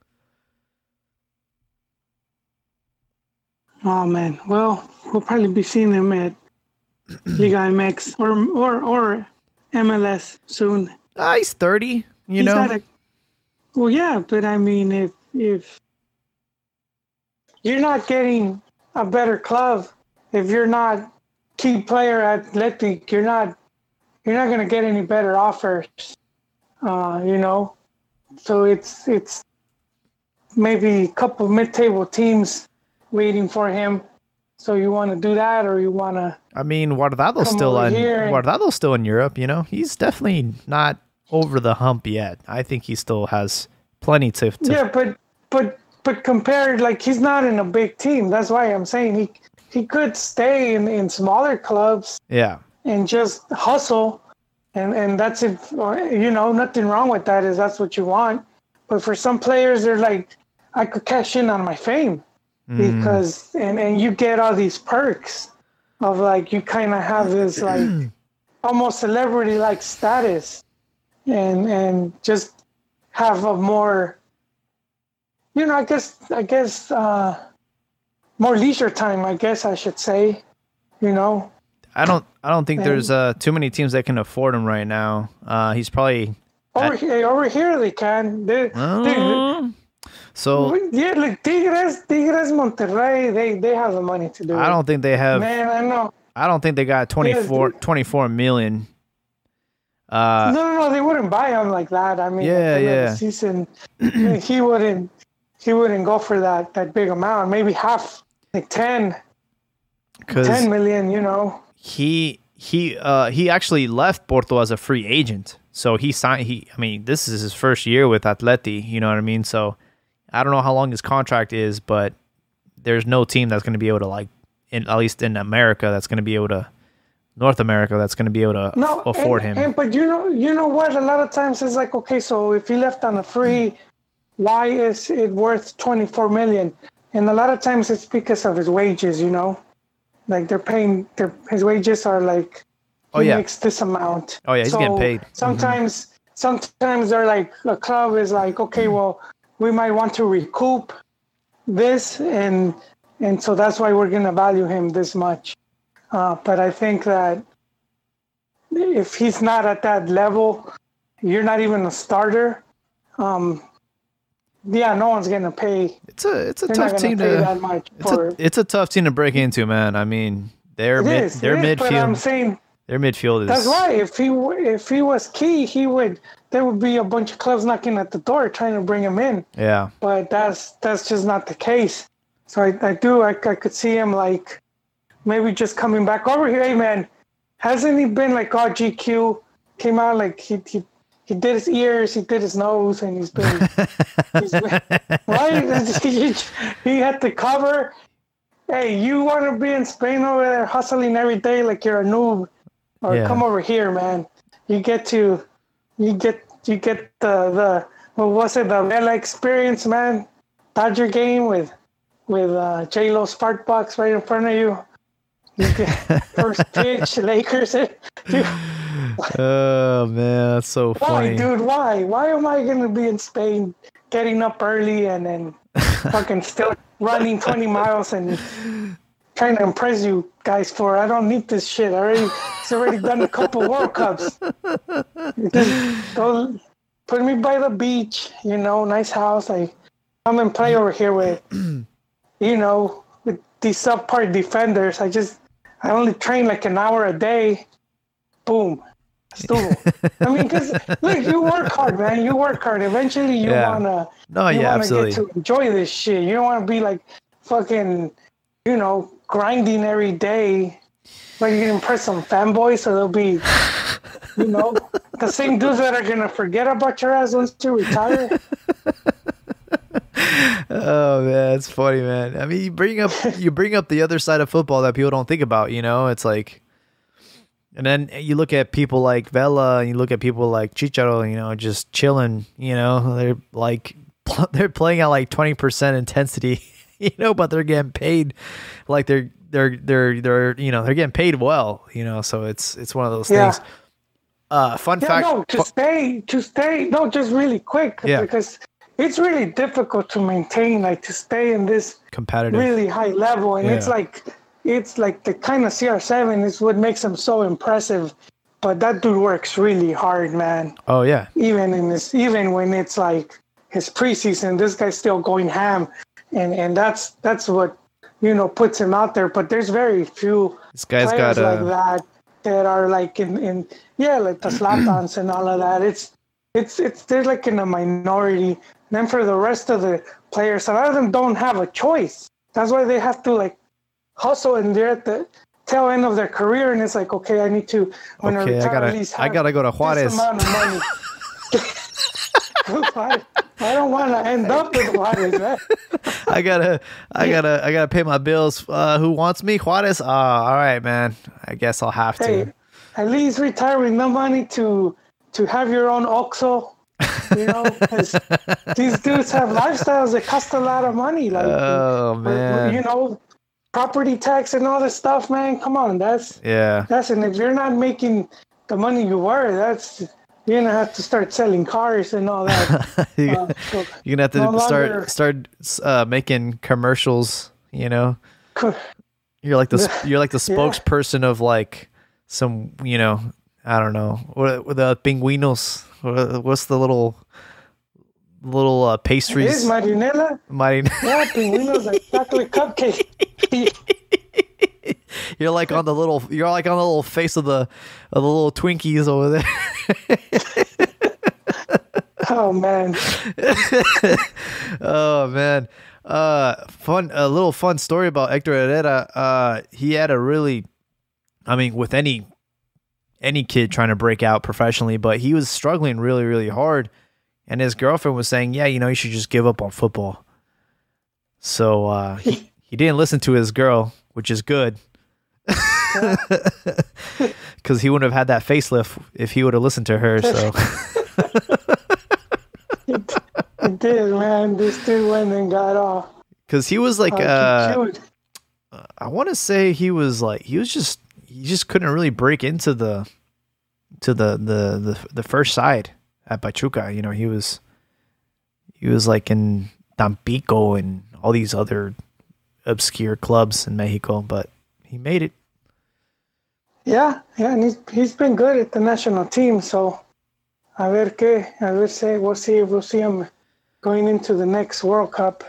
Oh man, well, we'll probably be seeing him at Liga MX or or or MLS soon. Ah, he's thirty. You He's know, a- well, yeah, but I mean, if if you're not getting a better club, if you're not key player at Athletic, you're not you're not gonna get any better offers. Uh, you know, so it's it's maybe a couple mid-table teams waiting for him. So you want to do that, or you want to? I mean, Guardado's still in and- Guardado's still in Europe. You know, he's definitely not over the hump yet. I think he still has plenty to. to Yeah, but but but compared, like he's not in a big team. That's why I'm saying he he could stay in in smaller clubs yeah. and just hustle, and and that's if you know nothing wrong with that. Is that's what you want. But for some players, they're like, I could cash in on my fame Mm. because and and you get all these perks of like you kind of have this like almost celebrity like status and and just have a more you know i guess i guess uh more leisure time i guess i should say you know I don't. I don't think And- there's uh too many teams that can afford him right now. Uh, he's probably. over here over here they can they, they, Uh, so yeah like tigres tigres monterrey they they have the money to do I it don't think they have. man i know I don't think they got 24, dude. 24 million. Uh, no, no, no, they wouldn't buy him like that. I mean, Yeah, at the end of the yeah. Season, he wouldn't, he wouldn't go for that that big amount. Maybe half, like 10, 10 because million. You know, he he uh he actually left Porto as a free agent. So he signed. He I mean, this is his first year with Atleti. You know what I mean? So I don't know how long his contract is, but there's no team that's going to be able to like, in at least in America, that's going to be able to. North America, that's going to be able to no, afford and, him. And, but you know, you know what? A lot of times it's like, okay, so if he left on a free, why is it worth twenty four million? And a lot of times it's because of his wages. You know, like they're paying their his wages are like Oh, yeah. makes this amount. Oh, yeah, he's getting So paid. Mm-hmm. Sometimes, sometimes they're like a club is like, okay, well, we might want to recoup this, and and so that's why we're gonna value him this much. Uh, but I think that if he's not at that level, you're not even a starter. Um, yeah, no one's gonna pay. It's a it's a They're tough team to that much it's for. a it's a tough team to break into, man. I mean, they're mid is, their it is, but I'm midfield saying their midfield is That's why if he if he was key, he would there would be a bunch of clubs knocking at the door trying to bring him in. yeah. But that's that's just not the case. So I, I do I, I could see him like maybe just coming back over here. Hey man, hasn't he been like oh GQ came out like he he, he did his ears, he did his nose, and he's been, he's been right. he, he had to cover. Hey, you want to be in Spain over there hustling every day like you're a noob, or Yeah. come over here, man. You get to, you get you get the the what was it the Vela experience, man. Dodger game with with uh, J Lo Spark Box right in front of you. First pitch, Lakers. Dude, Oh man, that's so why, funny. dude? Why? Why am I gonna be in Spain, getting up early and then fucking still running 20 miles and trying to impress you guys for? I don't need this shit. I already, it's already done a couple World Cups. Just go, put me by the beach. You know, nice house. I come and play over here with, you know, with these subpar defenders. I just, I only train like an hour a day. Boom. Stool. I mean, because look, you work hard, man. You work hard. Eventually, you Yeah. wanna, No, you yeah, wanna absolutely. get to enjoy this shit. You don't want to be like fucking, you know, grinding every day. Like you can impress some fanboys, so they'll be, you know, the same dudes that are gonna forget about your ass once you retire. Oh man, it's funny, man. I mean, you bring up you bring up the other side of football that people don't think about. You know, it's like, and then you look at people like Vela, and you look at people like Chicharo. You know, just chilling. You know, they're like they're playing at like twenty percent intensity. You know, but they're getting paid like they're they're they're they're you know they're getting paid well. You know, so it's it's one of those Yeah. things. Uh, fun Yeah, fact. no, to stay, to stay, no, just really quick Yeah. because it's really difficult to maintain, like to stay in this competitive. really high level, and it's like, it's like the kind of CR7 is what makes him so impressive. But that dude works really hard, man. Oh yeah, Even in this, even when it's like his preseason, this guy's still going ham, and and that's that's what you know puts him out there. But there's very few this guy's players got like that that are like in, in yeah like the Zlatans and all of that it's it's it's they're like in a minority then for the rest of the players a lot of them don't have a choice that's why they have to like hustle and they're at the tail end of their career and it's like okay I need to when Okay, I retire, gotta- at least I gotta go to this Juarez. amount of money I, I don't want to end up with Juarez man. I gotta, I gotta, I gotta pay my bills. Uh, who wants me, Juarez? Uh, all right, man. I guess I'll have to. at least retire with no money to to have your own OXXO. You know, these dudes have lifestyles that cost a lot of money. Like, Oh man, you know, property tax and all this stuff, man. Come on, that's yeah, that's and if you're not making the money you were, that's you're gonna have to start selling cars and all that. you, Uh, so, you're gonna have to no longer- start start uh, making commercials. You know, you're like the you're like the Yeah. spokesperson of like some, you know, I don't know, what, the pinguinos. What, what's the little little uh, is pastries? Marinela? Mighty- Yeah, pinguinos like chocolate cupcake. You're like on the little. You're like on the little face of the of the little Twinkies over there. oh man. Oh man. Uh fun a little fun story about Hector Herrera. Uh he had a really I mean with any any kid trying to break out professionally, but he was struggling really really hard and his girlfriend was saying, "Yeah, you know, you should just give up on football." So uh he, he didn't listen to his girl, which is good. Cuz he wouldn't have had that facelift if he would have listened to her, so It did, man. Dude went and got off. cuz he was like Uh, uh. I want to say he was like he was just he just couldn't really break into the to the the the, the first side at Pachuca. You know, he was he was like in Tampico and all these other obscure clubs in Mexico, but he made it. Yeah, yeah, and he's, he's been good at the national team. So, a ver qué, a ver si we'll see we'll see him going into the next World Cup.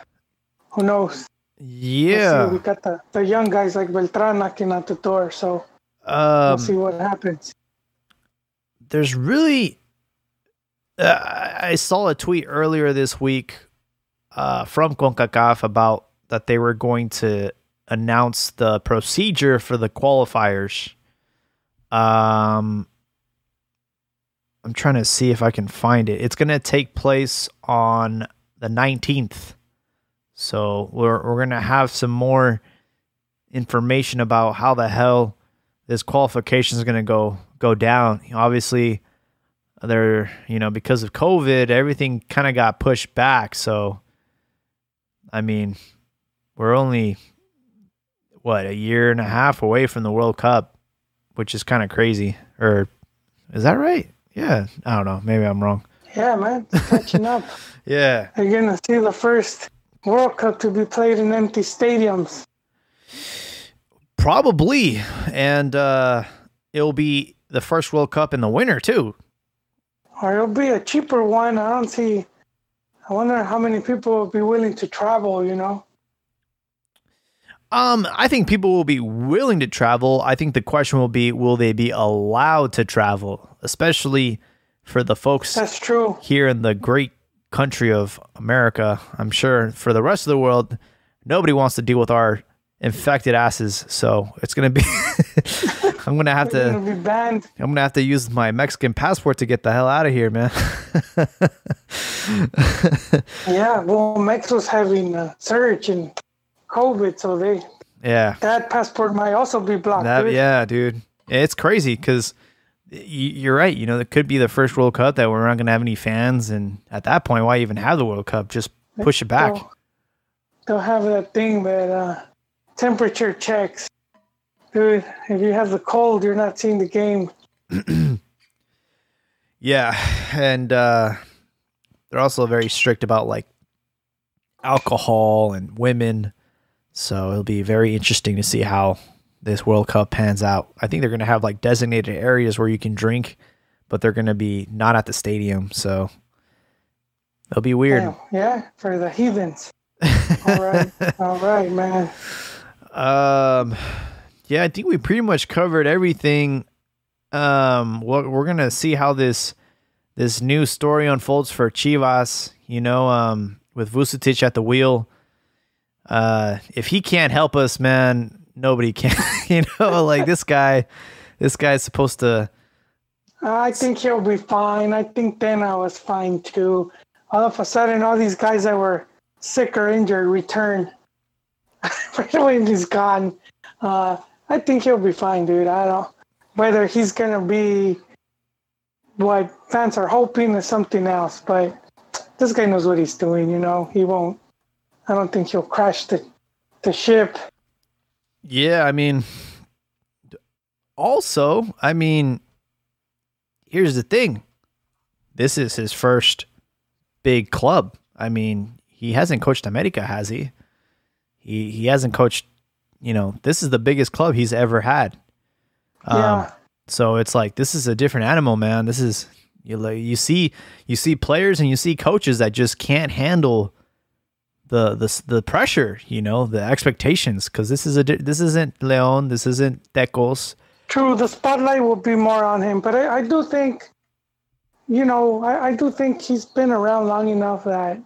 Who knows? We'll. Yeah. we got the, the young guys like Beltran knocking at the door. So we'll Um, see what happens. there's really uh, I saw a tweet earlier this week uh, from CONCACAF about that they were going to announce the procedure for the qualifiers. Um, I'm trying to see if I can find it. It's going to take place on the 19th. So we're we're going to have some more information about how the hell this qualification is going to go go down. Obviously, they're you know because of COVID, everything kind of got pushed back. So, I mean, we're only what a year and a half away from the World Cup, which is kind of crazy. Or is that right? Yeah, I don't know. Maybe I'm wrong. Yeah, man, catching up. Yeah, You're gonna see the first World Cup to be played in empty stadiums. Probably, and uh, it'll be the first World Cup in the winter too. Or it'll be a cheaper one. I don't see. I wonder how many people will be willing to travel. You know. Um, I think people will be willing to travel. I think the question will be, will they be allowed to travel, especially for the folks That's true. here in the great country of America. I'm sure for the rest of the world, nobody wants to deal with our infected asses. So it's gonna be. I'm gonna have to. gonna be banned. I'm gonna have to use my Mexican passport to get the hell out of here, man. Yeah, well, Mexico's having a surge in COVID, so they yeah. that passport might also be blocked. That, dude. yeah, dude. It's crazy because you're right. You know, it could be the first World Cup that we're not going to have any fans. And at that point, why even have the World Cup? Just push it back. They'll, they'll have that thing that uh, temperature checks. Dude, if you have the cold, you're not seeing the game. Yeah. And uh, they're also very strict about like alcohol and women. So it'll be very interesting to see how this World Cup pans out. I think they're going to have like designated areas where you can drink, but they're going to be not at the stadium. So it'll be weird. Damn, yeah, for the heathens. All right, all right, man. Um, yeah, I think we pretty much covered everything. Um, we're, we're gonna see how this this new story unfolds for Chivas. You know, um, with Vucetic at the wheel. Uh, if he can't help us, man, nobody can. you know, like this guy, this guy's supposed to. I think he'll be fine. I think Tena was fine too. All of a sudden, all these guys that were sick or injured return. away, he's gone. Uh, I think he'll be fine, dude. I don't whether he's gonna be what fans are hoping or something else, but this guy knows what he's doing. You know, he won't. I don't think he'll crash the the ship. Yeah, I mean, also, I mean, here's the thing. This is his first big club. I mean, he hasn't coached America, has he? He he hasn't coached. You know, this is the biggest club he's ever had. Um, yeah, So it's like this is a different animal, man. This is you like you see you see players and you see coaches that just can't handle the the the pressure, you know, the expectations because this is a this isn't Leon, this isn't Tecos. true. The spotlight will be more on him, but I, I do think, you know, I, I do think he's been around long enough that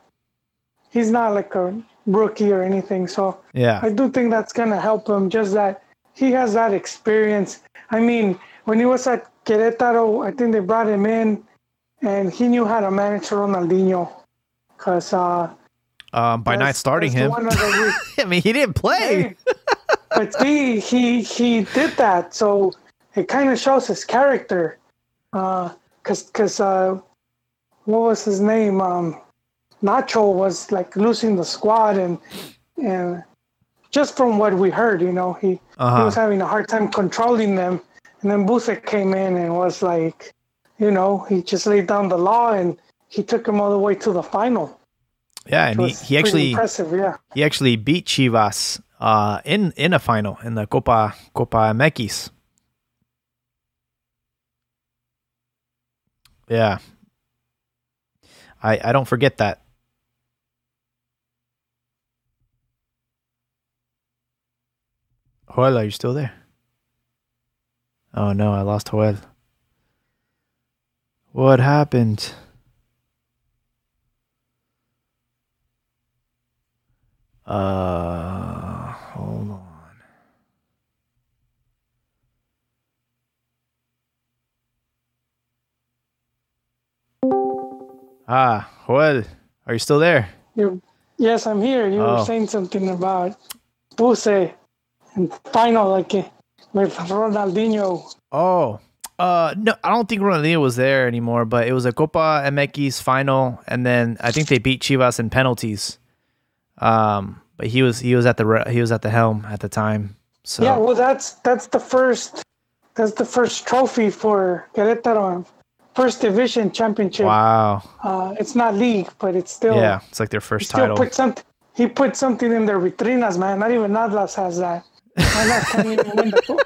he's not like a rookie or anything. So Yeah. I do think that's gonna help him. Just that he has that experience. I mean, when he was at Querétaro, I think they brought him in, and he knew how to manage Ronaldinho, cause uh, Um, by not the him. one of the re- I mean, he didn't play. but see, he he did that, so it kind of shows his character. Uh, cause cause uh, what was his name? Um, Nacho was like losing the squad, and and just from what we heard, you know, he he Uh-huh. was having a hard time controlling them. And then Busek came in and was like, you know, he just laid down the law and he took him all the way to the final. Yeah, and he, he actually impressive, yeah. he actually beat Chivas uh in in a final in the Copa Copa MX. Yeah. I I don't forget that. Joel, are you still there? Oh no, I lost Joel. What happened? Uh, hold on. Ah, Joel, are you still there? You, yes, I'm here. You Oh. were saying something about Vuce and final, like with Ronaldinho. Oh, uh, no, I don't think Ronaldinho was there anymore, but it was a Copa MX final, and then I think they beat Chivas in penalties. Um, but he was he was at the he was at the helm at the time. So Yeah, well, that's that's the first that's the first trophy for Querétaro, first division championship. wow, Uh, it's not league, but it's still yeah, it's like their first title. put something. He put something in their vitrinas, man. Not even Atlas has that. Atlas can't even win the cup.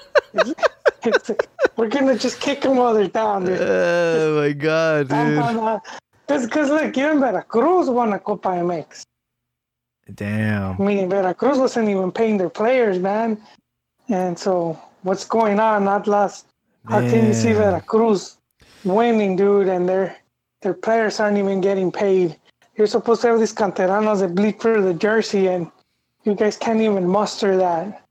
It's, it's, we're gonna just kick them while they're down, dude. Oh my god, dude! Because look, even Veracruz won a Copa MX. Damn. I mean, Veracruz wasn't even paying their players, man. And so, what's going on, Atlas? How can you see Veracruz winning, dude, and their their players aren't even getting paid? You're supposed to have these canteranos that bleed for the jersey, and you guys can't even muster that.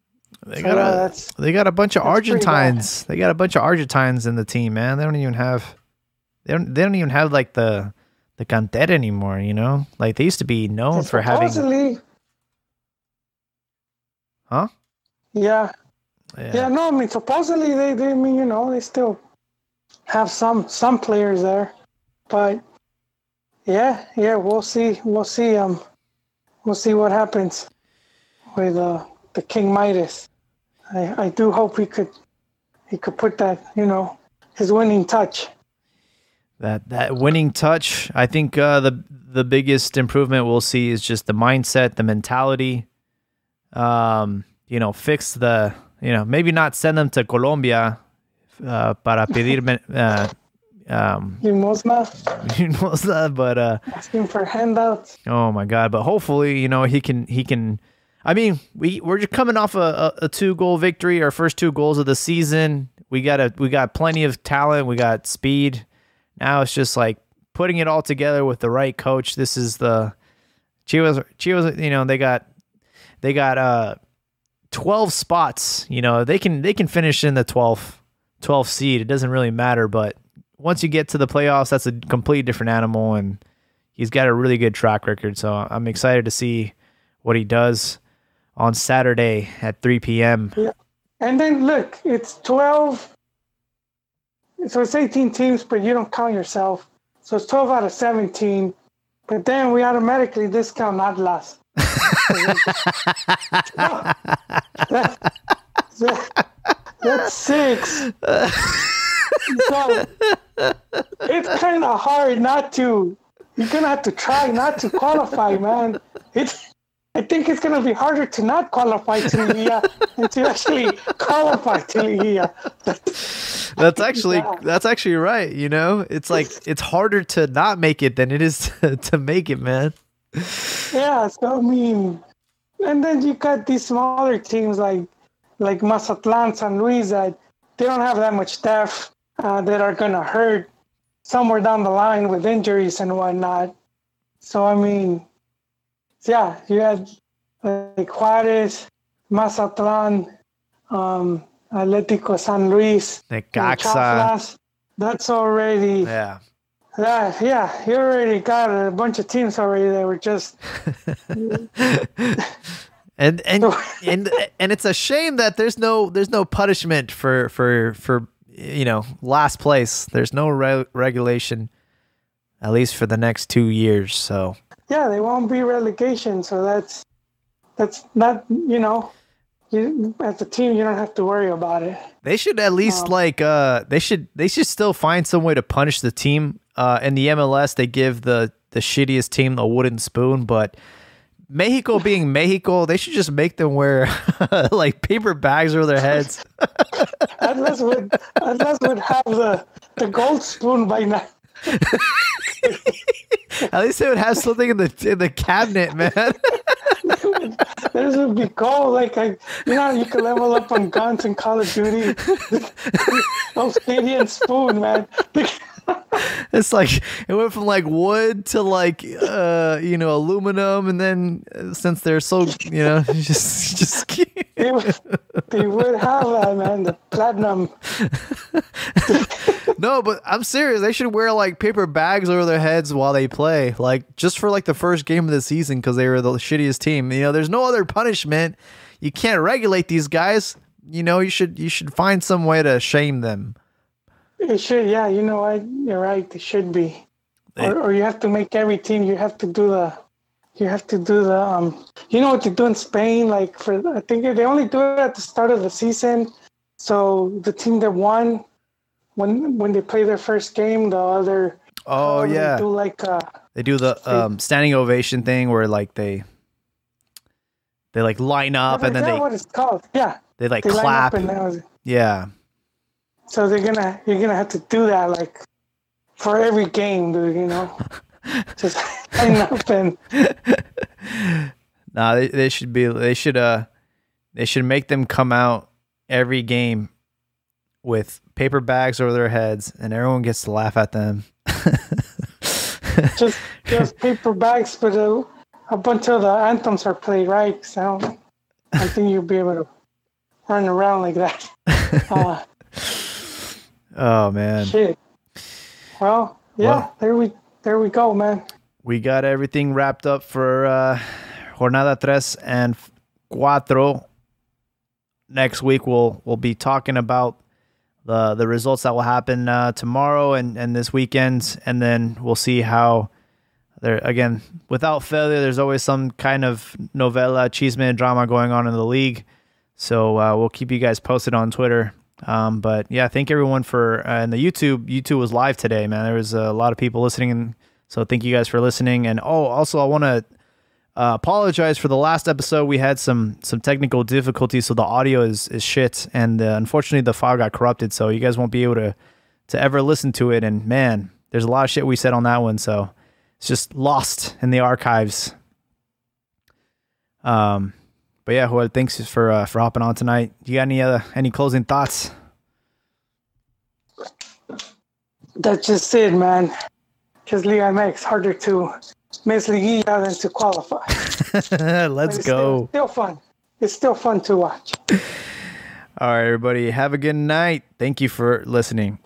They got yeah, a, they got a bunch of that's pretty bad. Argentines. They got a bunch of Argentines in the team, man. They don't even have they don't they don't even have like the the cantera anymore, you know? Like they used to be known for having Supposedly, Huh? Yeah, yeah. No, I mean supposedly they, they, I mean you know they still have some some players there, but yeah, yeah, we'll see, we'll see, um, we'll see what happens with uh the King Midas. I I do hope he could he could put that you know his winning touch. that that winning touch. I think uh, the the biggest improvement we'll see is just the mindset, the mentality. Um, you know, fix the you know maybe not send them to Colombia uh, para pedir uh, um, Limosna that, but uh, asking for handouts. oh my god! But hopefully, you know, he can he can. I mean, we we're just coming off a, a, a two goal victory, our first two goals of the season. We got a we got plenty of talent. We got speed. Now it's just like putting it all together with the right coach. This is the Chivas. Chivas, you know, they got they got uh twelve spots. You know, they can they can finish in the 12th 12th seed. It doesn't really matter, but once you get to the playoffs, that's a completely different animal, and he's got a really good track record. So I'm excited to see what he does on Saturday at 3 p.m. Yeah. And then look, it's 12. So it's 18 teams, but you don't count yourself. So it's 12 out of 17. But then we automatically discount Atlas. That- that's six. so it's kind of hard not to. You're gonna have to try not to qualify, man. It's. I think it's gonna be harder to not qualify to Liga than to actually qualify to Liga. That's actually Yeah. that's actually right. You know, it's like it's harder to not make it than it is to, to make it, man. Yeah, so I mean, and then you got these smaller teams like like Mazatlan, San Luis that they don't have that much depth uh, that are gonna hurt somewhere down the line with injuries and whatnot. So I mean, yeah, you had like Juarez, Mazatlan, um, Atlético San Luis, Necaxa. That's already Yeah. yeah, yeah. You already got a bunch of teams already that were just and and and and it's a shame that there's no there's no punishment for for for you know last place. There's no re- regulation, at least for the next two years. So yeah, they won't be relegation. So that's that's not you know, you as a team you don't have to worry about it. they should at least like uh they should they should still find some way to punish the team. Uh, in the MLS, they give the the shittiest team the wooden spoon, but. Mexico being Mexico, they should just make them wear like paper bags over their heads. Atlas would Atlas would have the the gold spoon by now. At least they would have something in the in the cabinet, man. This would be cool. Like I, you know, you can level up on guns in Call of Duty. Obsidian spoon, man. It's like it went from like wood to like uh you know aluminum, and then uh, since they're so you know just just They would, they would have that, man. The platinum. no, but I'm serious. They should wear like paper bags over their heads while they play, like just for like the first game of the season because they were the shittiest team. You know, there's no other punishment. You can't regulate these guys. You know, you should you should find some way to shame them. It should, yeah. You know what? You're right. It should be, or, or you have to make every team. You have to do the, you have to do the. Um, you know what they do in Spain? Like for, I think they only do it at the start of the season. So the team that won, when when they play their first game, the other. Oh um, they yeah, Do like uh, They do the um, standing ovation thing where like they they like line up and then they what it's called. Yeah, they like they clap. and Yeah. So they're gonna you're gonna have to do that like for every game, dude. You know, just and. Nah, they, they should be they should uh they should make them come out every game with paper bags over their heads and everyone gets to laugh at them. just just paper bags, but a bunch of the anthems are played, right? So I don't, I don't think you'll be able to run around like that. Uh, Oh man. shit. Well, yeah, Well- there we there we go, man. we got everything wrapped up for uh, Jornada tres and cuatro. Next week we'll we'll be talking about the the results that will happen uh, tomorrow and and this weekend, and then we'll see how there again without failure. There's always some kind of novella, chisme, drama going on in the league. So uh, we'll keep you guys posted on Twitter. Um, but yeah, thank everyone for uh, and the YouTube. YouTube was live today, man. There was a lot of people listening, and so thank you guys for listening. And oh, also I want to uh, apologize for the last episode. We had some some technical difficulties, so the audio is is shit, and uh, unfortunately the file got corrupted. So you guys won't be able to to ever listen to it. And man, there's a lot of shit we said on that one, so it's just lost in the archives. Um, but yeah, Joel, thanks for uh, for hopping on tonight. Do you got any other any closing thoughts? That's just it, man. Because Liga MX harder to miss Liguilla than to qualify. Let's It's go. Still, still fun. It's still fun to watch. All right, everybody. Have a good night. Thank you for listening.